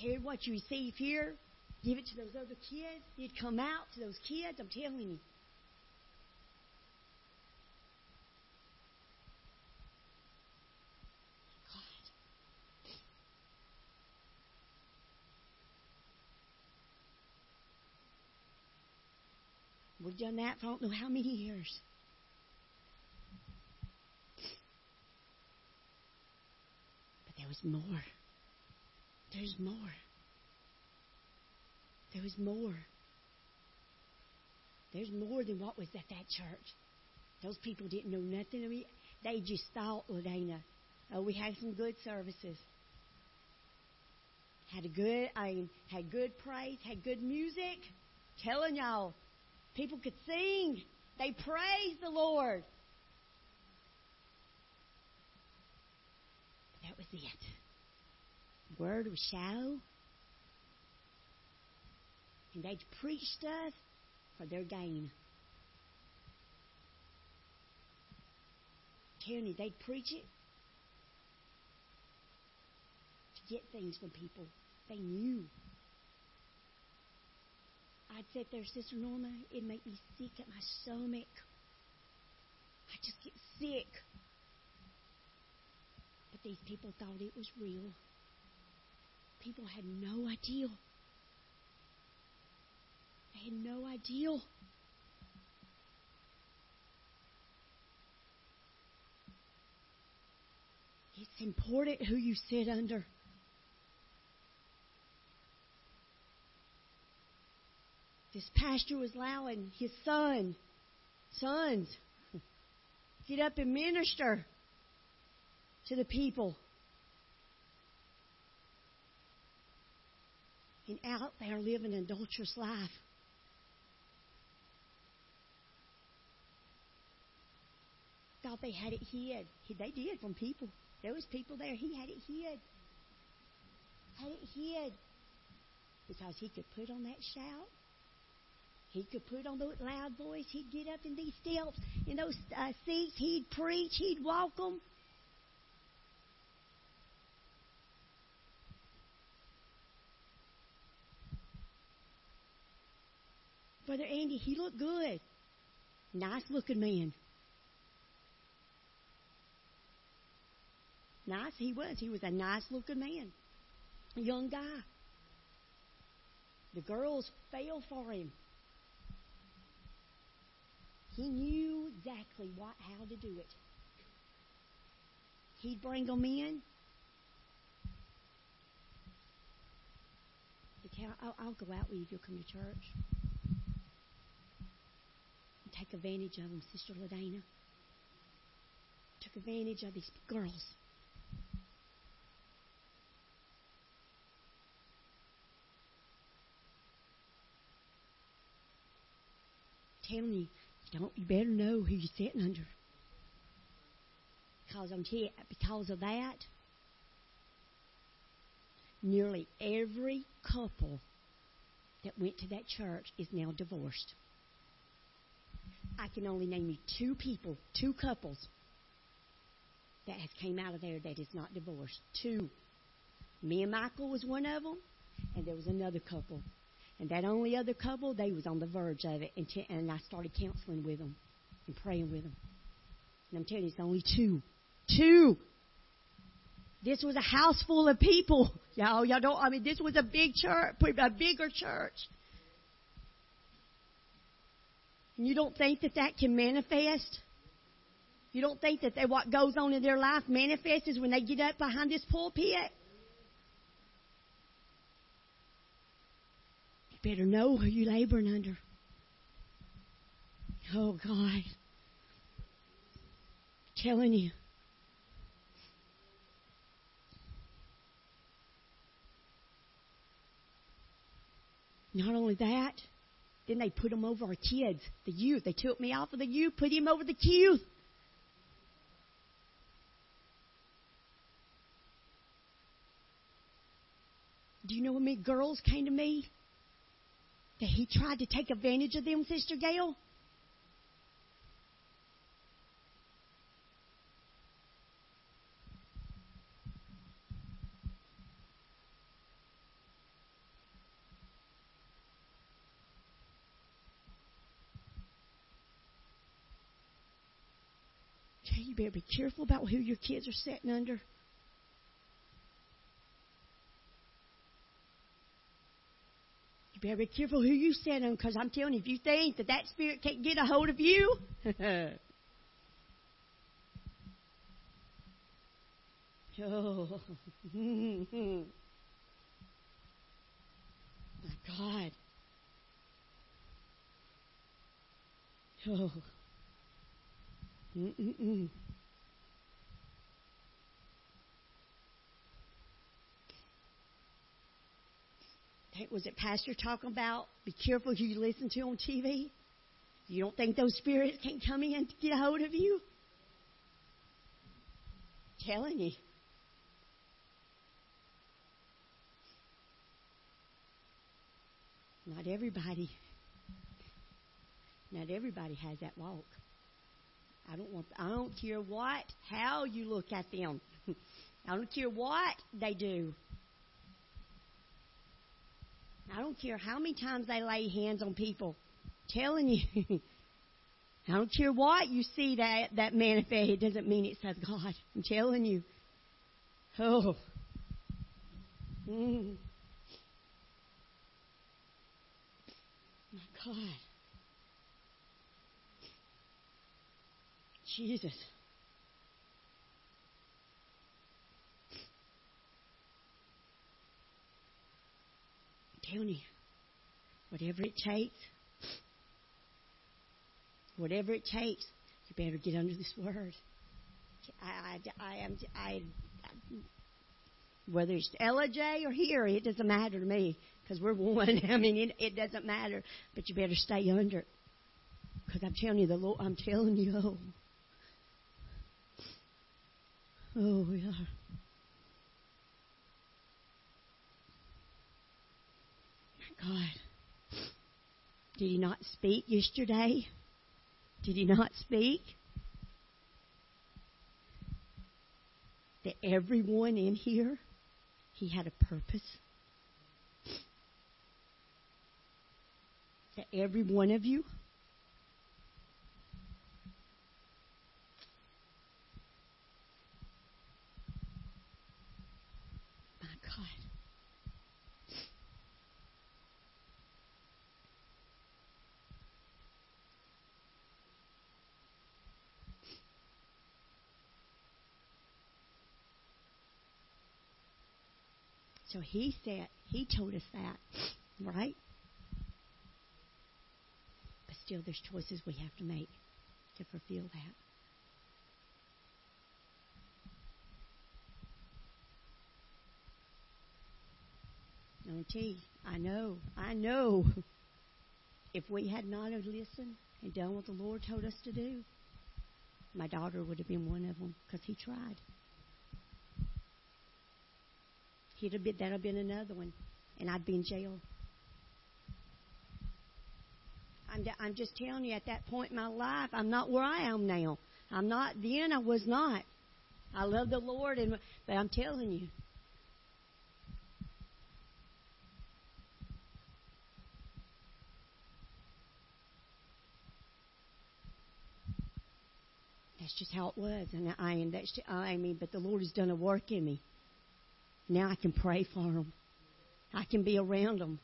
Carried what you received here, give it to those other kids. You'd come out to those kids. I'm telling you. We've done that for I don't know how many years. But there was more. There's more. There was more. There's more than what was at that church. Those people didn't know nothing of me. They just thought, Ladana, oh, we had some good services. Had a good, I mean, had good praise, had good music. Telling y'all, People could sing. They praised the Lord. That was it. Word was shallow. And they'd preach stuff for their gain. You, they'd preach it to get things from people. They knew. I'd sit there, Sister Norma, it'd make me sick at my stomach. I'd just get sick. But these people thought it was real. People had no idea. They had no idea. It's important who you sit under. This pastor was allowing his son, sons, get up and minister to the people. And out there living an adulterous life. Thought they had it hid. They did from people. There was people there. He had it hid. Had it hid. Because he could put on that shout he could put on the loud voice. He'd get up in these stilts, in those uh, seats. He'd preach. He'd walk them. Brother Andy, he looked good. Nice looking man. Nice he was. He was a nice looking man. A young guy. The girls fell for him. He knew exactly what how to do it. He'd bring them in. I'll, I'll go out with you if you'll come to church. And take advantage of them, Sister Ladana. Took advantage of these girls. you, you don't you better know who you're sitting under. Because I'm telling because of that, nearly every couple that went to that church is now divorced. I can only name you two people, two couples that has came out of there that is not divorced. Two. Me and Michael was one of them, and there was another couple and that only other couple, they was on the verge of it. And, t- and I started counseling with them and praying with them. And I'm telling you, it's only two. Two. This was a house full of people. Y'all, y'all don't, I mean, this was a big church, a bigger church. And you don't think that that can manifest? You don't think that they, what goes on in their life manifests when they get up behind this pulpit? Better know who you're laboring under. Oh, God. I'm telling you. Not only that, then they put them over our kids, the youth. They took me off of the youth, put him over the youth. Do you know how many girls came to me that he tried to take advantage of them, Sister Gail? You better be careful about who your kids are sitting under. Better careful who you sit on, because I'm telling you, if you think that that spirit can't get a hold of you, oh, my God. Oh. Mm-mm-mm. Was it Pastor talking about be careful who you listen to on TV? You don't think those spirits can come in to get a hold of you? I'm telling you. Not everybody. Not everybody has that walk. I don't want. I don't care what, how you look at them. I don't care what they do. I don't care how many times they lay hands on people. I'm telling you. I don't care what you see that, that manifest. It doesn't mean it says God. I'm telling you. Oh. Mm. My God. Jesus. Tony, whatever it takes, whatever it takes, you better get under this word. I, I, I am, I, whether it's LJ or here, it doesn't matter to me because we're one. I mean, it, it doesn't matter, but you better stay under. Because I'm telling you, the Lord, I'm telling you, oh, oh, we are. God. Did he not speak yesterday? Did he not speak? That everyone in here, he had a purpose. That every one of you So he said, he told us that, right? But still, there's choices we have to make to fulfill that. Auntie, I know, I know. If we had not listened and done what the Lord told us to do, my daughter would have been one of them because he tried. He'd have been, that'd have been another one, and I'd be in jail. I'm, I'm just telling you, at that point in my life, I'm not where I am now. I'm not then. I was not. I love the Lord, and but I'm telling you, that's just how it was, and I and that's I mean, but the Lord has done a work in me. Now I can pray for them. I can be around them.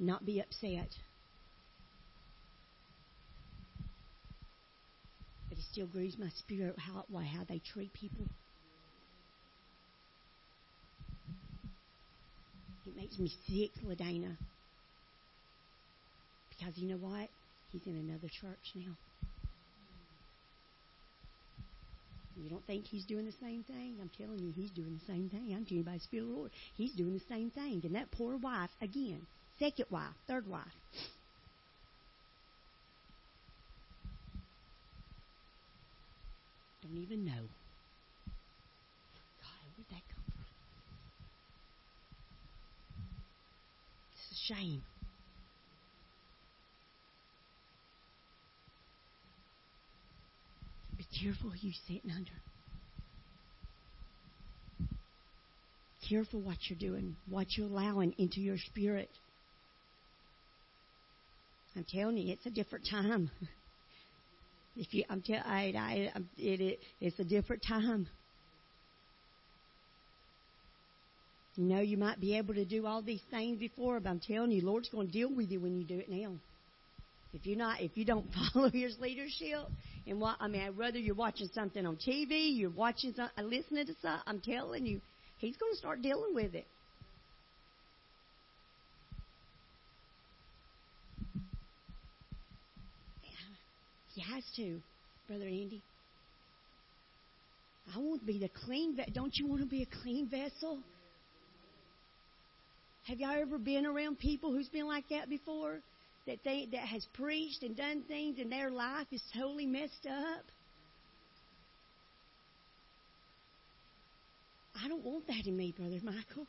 Not be upset. But it still grieves my spirit how why how they treat people. It makes me sick, Ladana. Because you know what? He's in another church now. You don't think he's doing the same thing? I'm telling you, he's doing the same thing. I'm telling you by the Spirit of the Lord. He's doing the same thing. And that poor wife, again, second wife, third wife. Don't even know. God, where'd that come from? It's a shame. Careful who you're sitting under. Careful what you're doing, what you're allowing into your spirit. I'm telling you, it's a different time. If you, I'm telling, I, I, it, it, it's a different time. You know, you might be able to do all these things before, but I'm telling you, Lord's going to deal with you when you do it now. If you're not, if you don't follow His leadership, and what I mean, whether you're watching something on TV, you're watching, some, uh, listening to something, I'm telling you, He's going to start dealing with it. He has to, Brother Andy. I want to be the clean vessel. Don't you want to be a clean vessel? Have y'all ever been around people who's been like that before? That they that has preached and done things and their life is totally messed up? I don't want that in me, Brother Michael.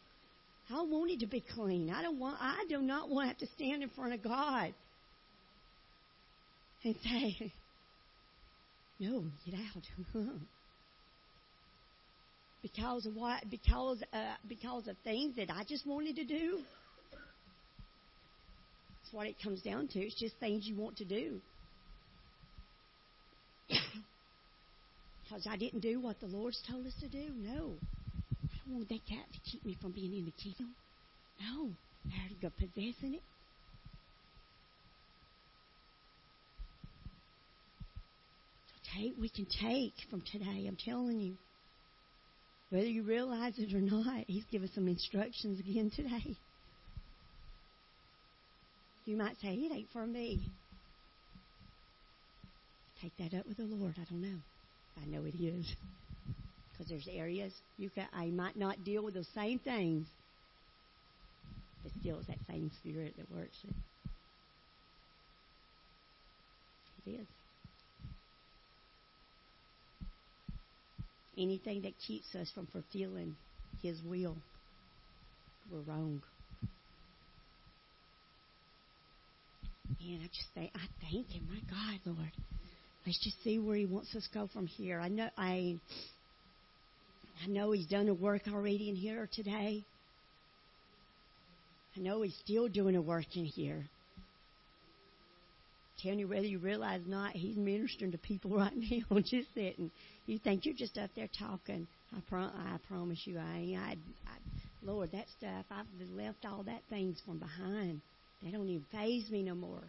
I want it to be clean. I don't want I do not want to have to stand in front of God and say, No, get out. because of what because uh, because of things that I just wanted to do. What it comes down to. It's just things you want to do. because I didn't do what the Lord's told us to do. No. I don't want that cat to keep me from being in the kingdom. No. I already got possessing it. So take we can take from today, I'm telling you. Whether you realize it or not, he's given some instructions again today. You might say, it ain't for me. Take that up with the Lord. I don't know. I know it is. Because there's areas you can, I might not deal with those same things, but still it's that same spirit that works it. It is. anything that keeps us from fulfilling His will, we're wrong. Man, I just think I thank Him. My God, Lord, let's just see where He wants us to go from here. I know I. I know He's done a work already in here today. I know He's still doing a work in here. Telling you whether you realize or not, He's ministering to people right now, just sitting. You think you're just up there talking. I, pro- I promise you, I ain't. I, I, Lord, that stuff, I've left all that things from behind. They don't even faze me no more.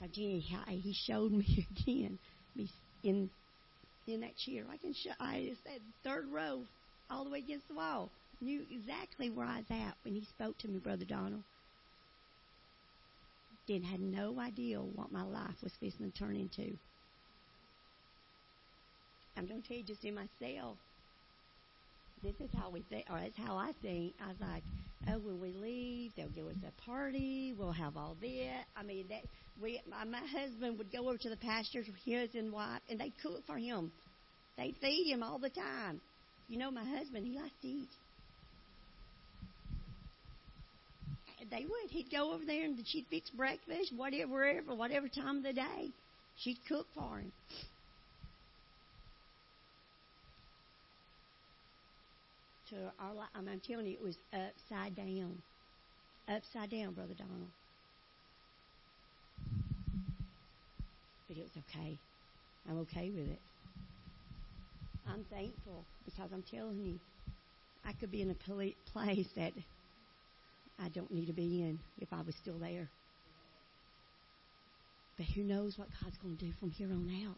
But Jenny, he showed me again, in in that chair. I can show. I said third row, all the way against the wall. Knew exactly where I was at when he spoke to me, Brother Donald. Didn't had no idea what my life was fixing to turn into. I'm going to tell you just in myself. This is how we think, or that's how I think. I was like, oh, when we leave, they'll give us a party. We'll have all that. I mean, that we, my, my husband would go over to the pastures with his and wife, and they'd cook for him. They'd feed him all the time. You know, my husband, he likes to eat. They would. He'd go over there and she'd fix breakfast, whatever, wherever, whatever time of the day. She'd cook for him. To our, li- I'm telling you, it was upside down, upside down, Brother Donald. But it was okay. I'm okay with it. I'm thankful because I'm telling you, I could be in a place that I don't need to be in if I was still there. But who knows what God's going to do from here on out?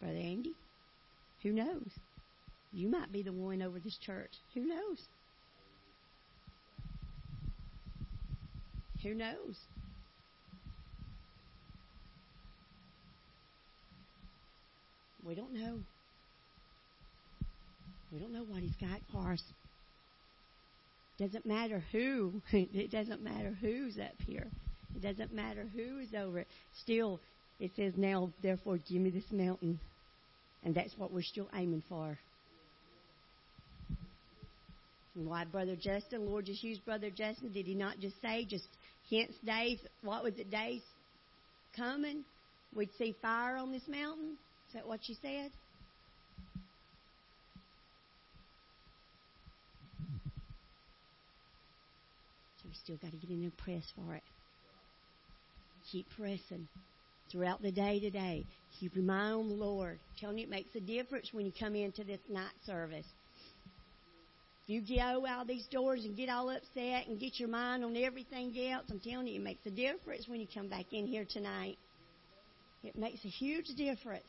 Brother Andy, who knows? You might be the one over this church. Who knows? Who knows? We don't know. We don't know what He's got for us. Doesn't matter who. It doesn't matter who's up here. It doesn't matter who's over it. Still, it says now, therefore, give me this mountain. And that's what we're still aiming for. Why Brother Justin, Lord just used Brother Justin. Did he not just say, just hints days, what was it, days coming? We'd see fire on this mountain? Is that what you said? So we still got to get in there and press for it. Keep pressing throughout the day today. Keep your mind on the Lord. Telling you, it makes a difference when you come into this night service. You go out these doors and get all upset and get your mind on everything else, I'm telling you, it makes a difference when you come back in here tonight. It makes a huge difference.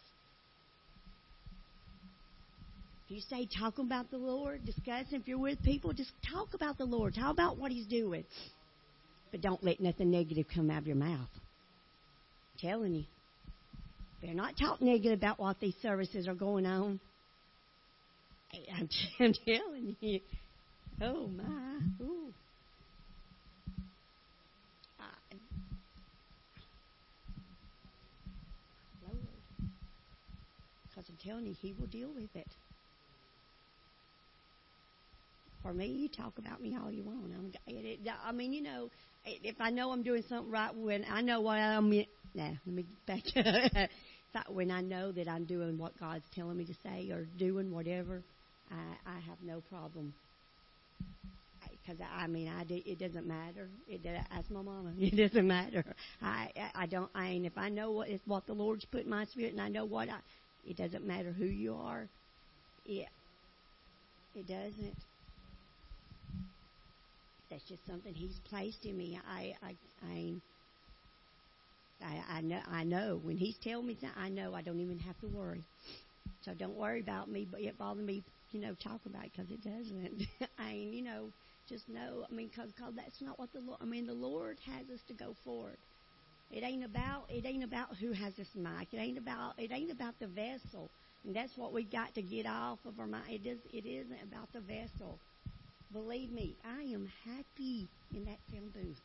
If you say talking about the Lord, discussing, if you're with people, just talk about the Lord. Talk about what He's doing. But don't let nothing negative come out of your mouth. I'm telling you. Better not talk negative about what these services are going on. I'm, I'm telling you. Oh, my. Ooh. I, Lord. Because I'm telling you, He will deal with it. For me, you talk about me all you want. I'm, it, it, I mean, you know, if I know I'm doing something right, when I know what I'm, nah, let me back. Up. when I know that I'm doing what God's telling me to say or doing whatever, I, I have no problem. Because I, mean, I it doesn't matter. It ask my mama. It doesn't matter. I I don't. I mean, if I know what is what the Lord's put in my spirit, and I know what I, it doesn't matter who you are. It it doesn't. That's just something He's placed in me. I I I. I, I know. I know when He's telling me that. I know. I don't even have to worry. So don't worry about me. But it bothers me, you know, talk about it because it doesn't. I mean, you know, just know. I mean, because cause that's not what the Lord. I mean, the Lord has us to go forward. It ain't about. It ain't about who has this mic. It ain't about. It ain't about the vessel. And that's what we got to get off of our mind. It is. It isn't about the vessel. Believe me, I am happy in that film booth.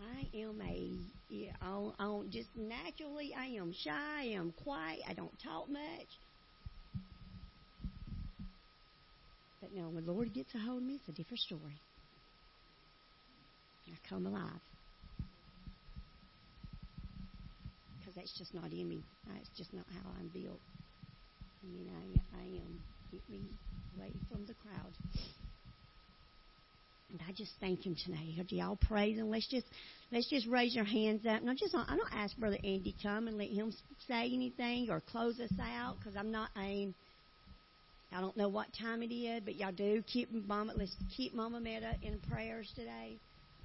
I am a, yeah, on, on just naturally, I am shy, I am quiet, I don't talk much. But now, when the Lord gets a hold of me, it's a different story. I come alive. Because that's just not in me. That's just not how I'm built. I mean, I, I am, get me away from the crowd. And I just thank him tonight. Do y'all praise him? Let's just let's just raise your hands up. And I just I don't ask Brother Andy to come and let him say anything or close us out because I'm not aim. I don't know what time it is, but y'all do keep Mama. Let's keep Mama Meta in prayers today.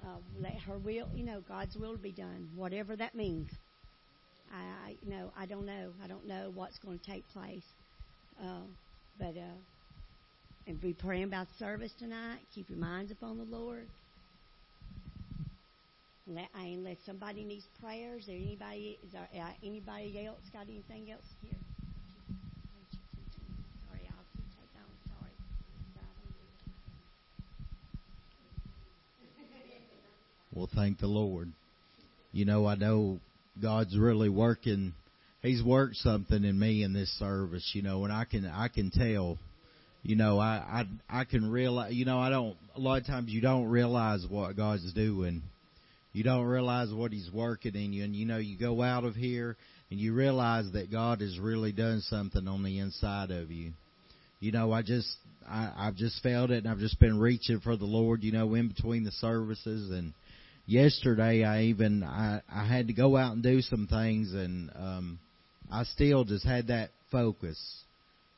Uh, let her will, you know, God's will be done, whatever that means. I, you know, I don't know. I don't know what's going to take place. Uh, but uh, and be praying about service tonight. Keep your minds upon the Lord. Let, I unless somebody needs prayers, or anybody is there uh, anybody else got anything else here? Sorry, I'll take on. Sorry. Well, thank the Lord. You know, I know God's really working. He's worked something in me in this service, you know, and I can I can tell. You know, I I I can realize. You know, I don't. A lot of times you don't realize what God's doing. You don't realize what He's working in you, and you know, you go out of here and you realize that God has really done something on the inside of you. You know, I just I I've just felt it, and I've just been reaching for the Lord. You know, in between the services and yesterday I even I I had to go out and do some things and um I still just had that focus.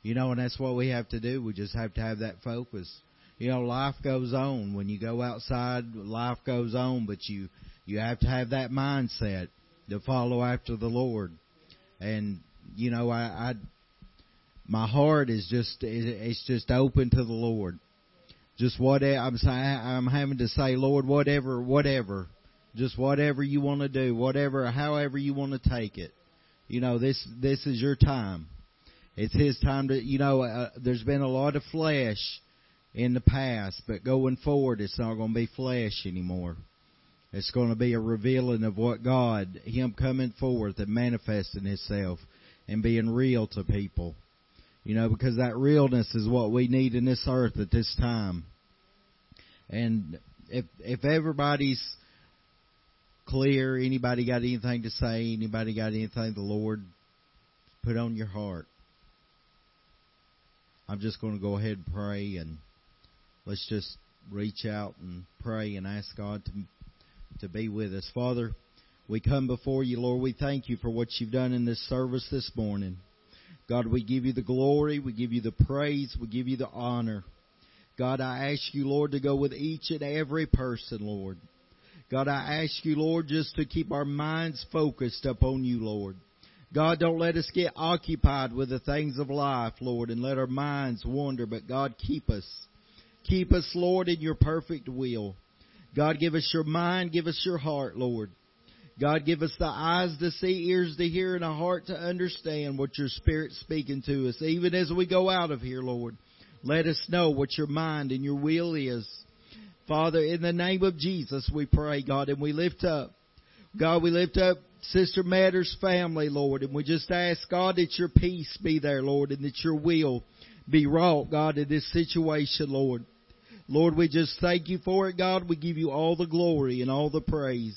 You know, and that's what we have to do. We just have to have that focus. You know, life goes on. When you go outside, life goes on, but you you have to have that mindset to follow after the Lord. And you know, I, I my heart is just it's just open to the Lord just what I'm saying, I'm having to say, Lord, whatever, whatever, just whatever you want to do, whatever, however you want to take it. You know, this this is your time. It's His time to, you know, uh, there's been a lot of flesh in the past, but going forward, it's not going to be flesh anymore. It's going to be a revealing of what God, Him coming forth and manifesting Himself and being real to people. You know, because that realness is what we need in this earth at this time. And if if everybody's clear, anybody got anything to say, anybody got anything the Lord put on your heart. I'm just going to go ahead and pray and let's just reach out and pray and ask God to to be with us. Father, we come before you, Lord. We thank you for what you've done in this service this morning. God, we give you the glory, we give you the praise, we give you the honor. God, I ask you, Lord, to go with each and every person, Lord. God, I ask you, Lord, just to keep our minds focused upon you, Lord. God, don't let us get occupied with the things of life, Lord, and let our minds wander, but God, keep us. Keep us, Lord, in your perfect will. God, give us your mind, give us your heart, Lord. God, give us the eyes to see, ears to hear, and a heart to understand what your Spirit's speaking to us. Even as we go out of here, Lord, let us know what your mind and your will is. Father, in the name of Jesus, we pray, God, and we lift up, God, we lift up Sister Matter's family, Lord, and we just ask, God, that your peace be there, Lord, and that your will be wrought, God, in this situation, Lord. Lord, we just thank you for it, God. We give you all the glory and all the praise.